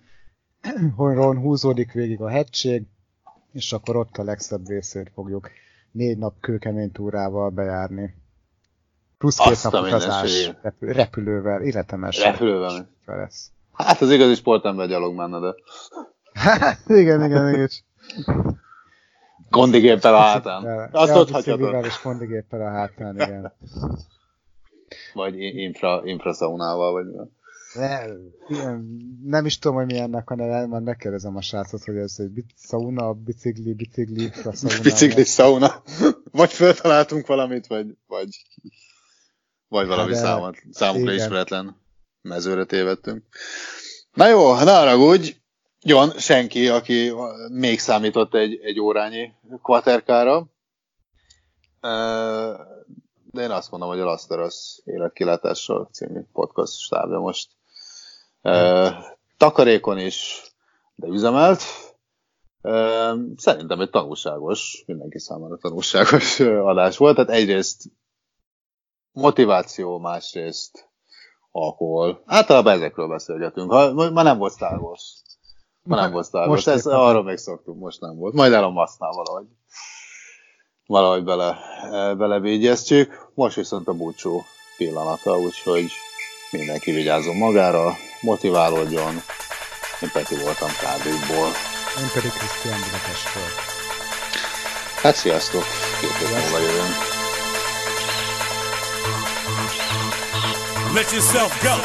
Honról húzódik végig a hegység, és akkor ott a legszebb részét fogjuk négy nap kőkemény túrával bejárni. Plusz két
Azt
nap utazás repül- repülővel, életemes
Repülővel.
lesz.
Hát az igazi sportember gyalog menne, de
Hát, igen, igen, igen.
kondigéppel a hátán. Azt ott hagyhatod.
és kondigéppel a hátán, igen.
Vagy infra, infraszaunával, vagy.
Ne, nem is tudom, hogy mi ennek a neve, majd megkérdezem a srácot, hogy ez egy bic- sauna, bicikli, bicikli, sauna.
Biciklis szauna. Vagy föltaláltunk valamit, vagy, vagy, vagy valami
Hát de-
számot, számunkra
igen.
ismeretlen mezőre tévedtünk. Na jó, ne haragudj! John, senki, aki még számított egy, egy órányi kvaterkára. De én azt mondom, hogy a Lasteros életkilátással című podcast stábja most takarékon is, de üzemelt. Szerintem egy tanulságos, mindenki számára tanulságos adás volt. Tehát egyrészt motiváció, másrészt alkohol. Általában ezekről beszélgetünk. Ha, ma nem volt Star Wars. Ma nem volt Star Wars.
Most
Ez, arról még szoktunk, most nem volt. Majd Elon Musknál valahogy. Valahogy bele, belebégyeztjük. Most viszont a búcsú pillanata, úgyhogy mindenki vigyázzon magára, motiválódjon. Én Peti voltam Kárdékból.
Én pedig Krisztián Budapestről.
Hát sziasztok! Két hét múlva jövünk.
Let yourself go.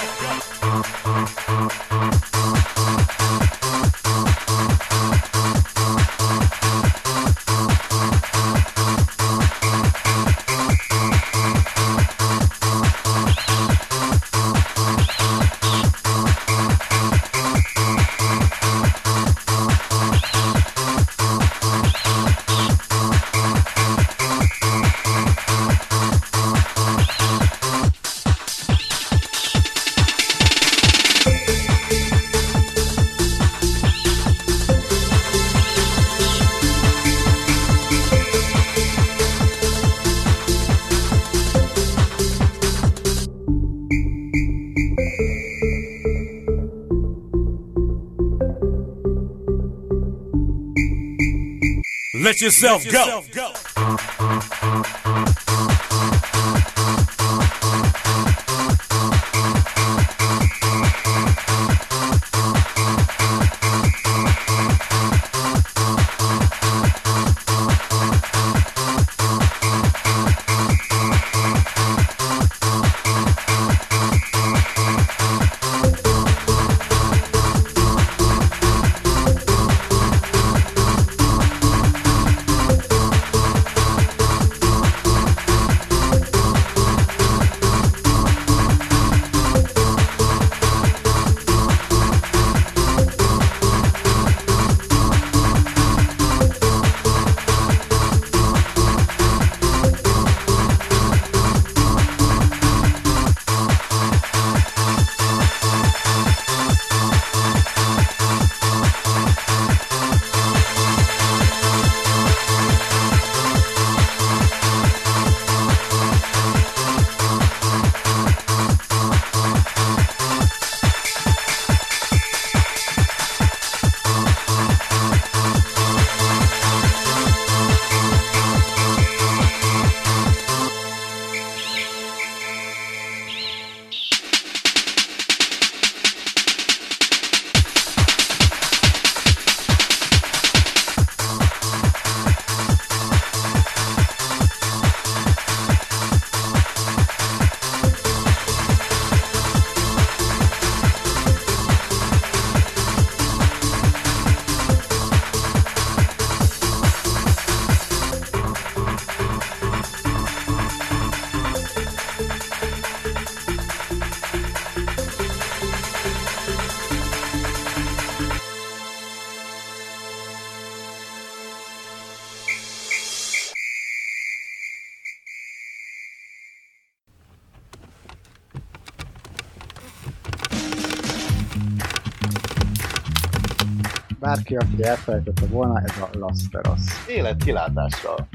Let yourself go.
Bárki, aki elfelejtette volna, ez a Lasteros.
Élet kilátással.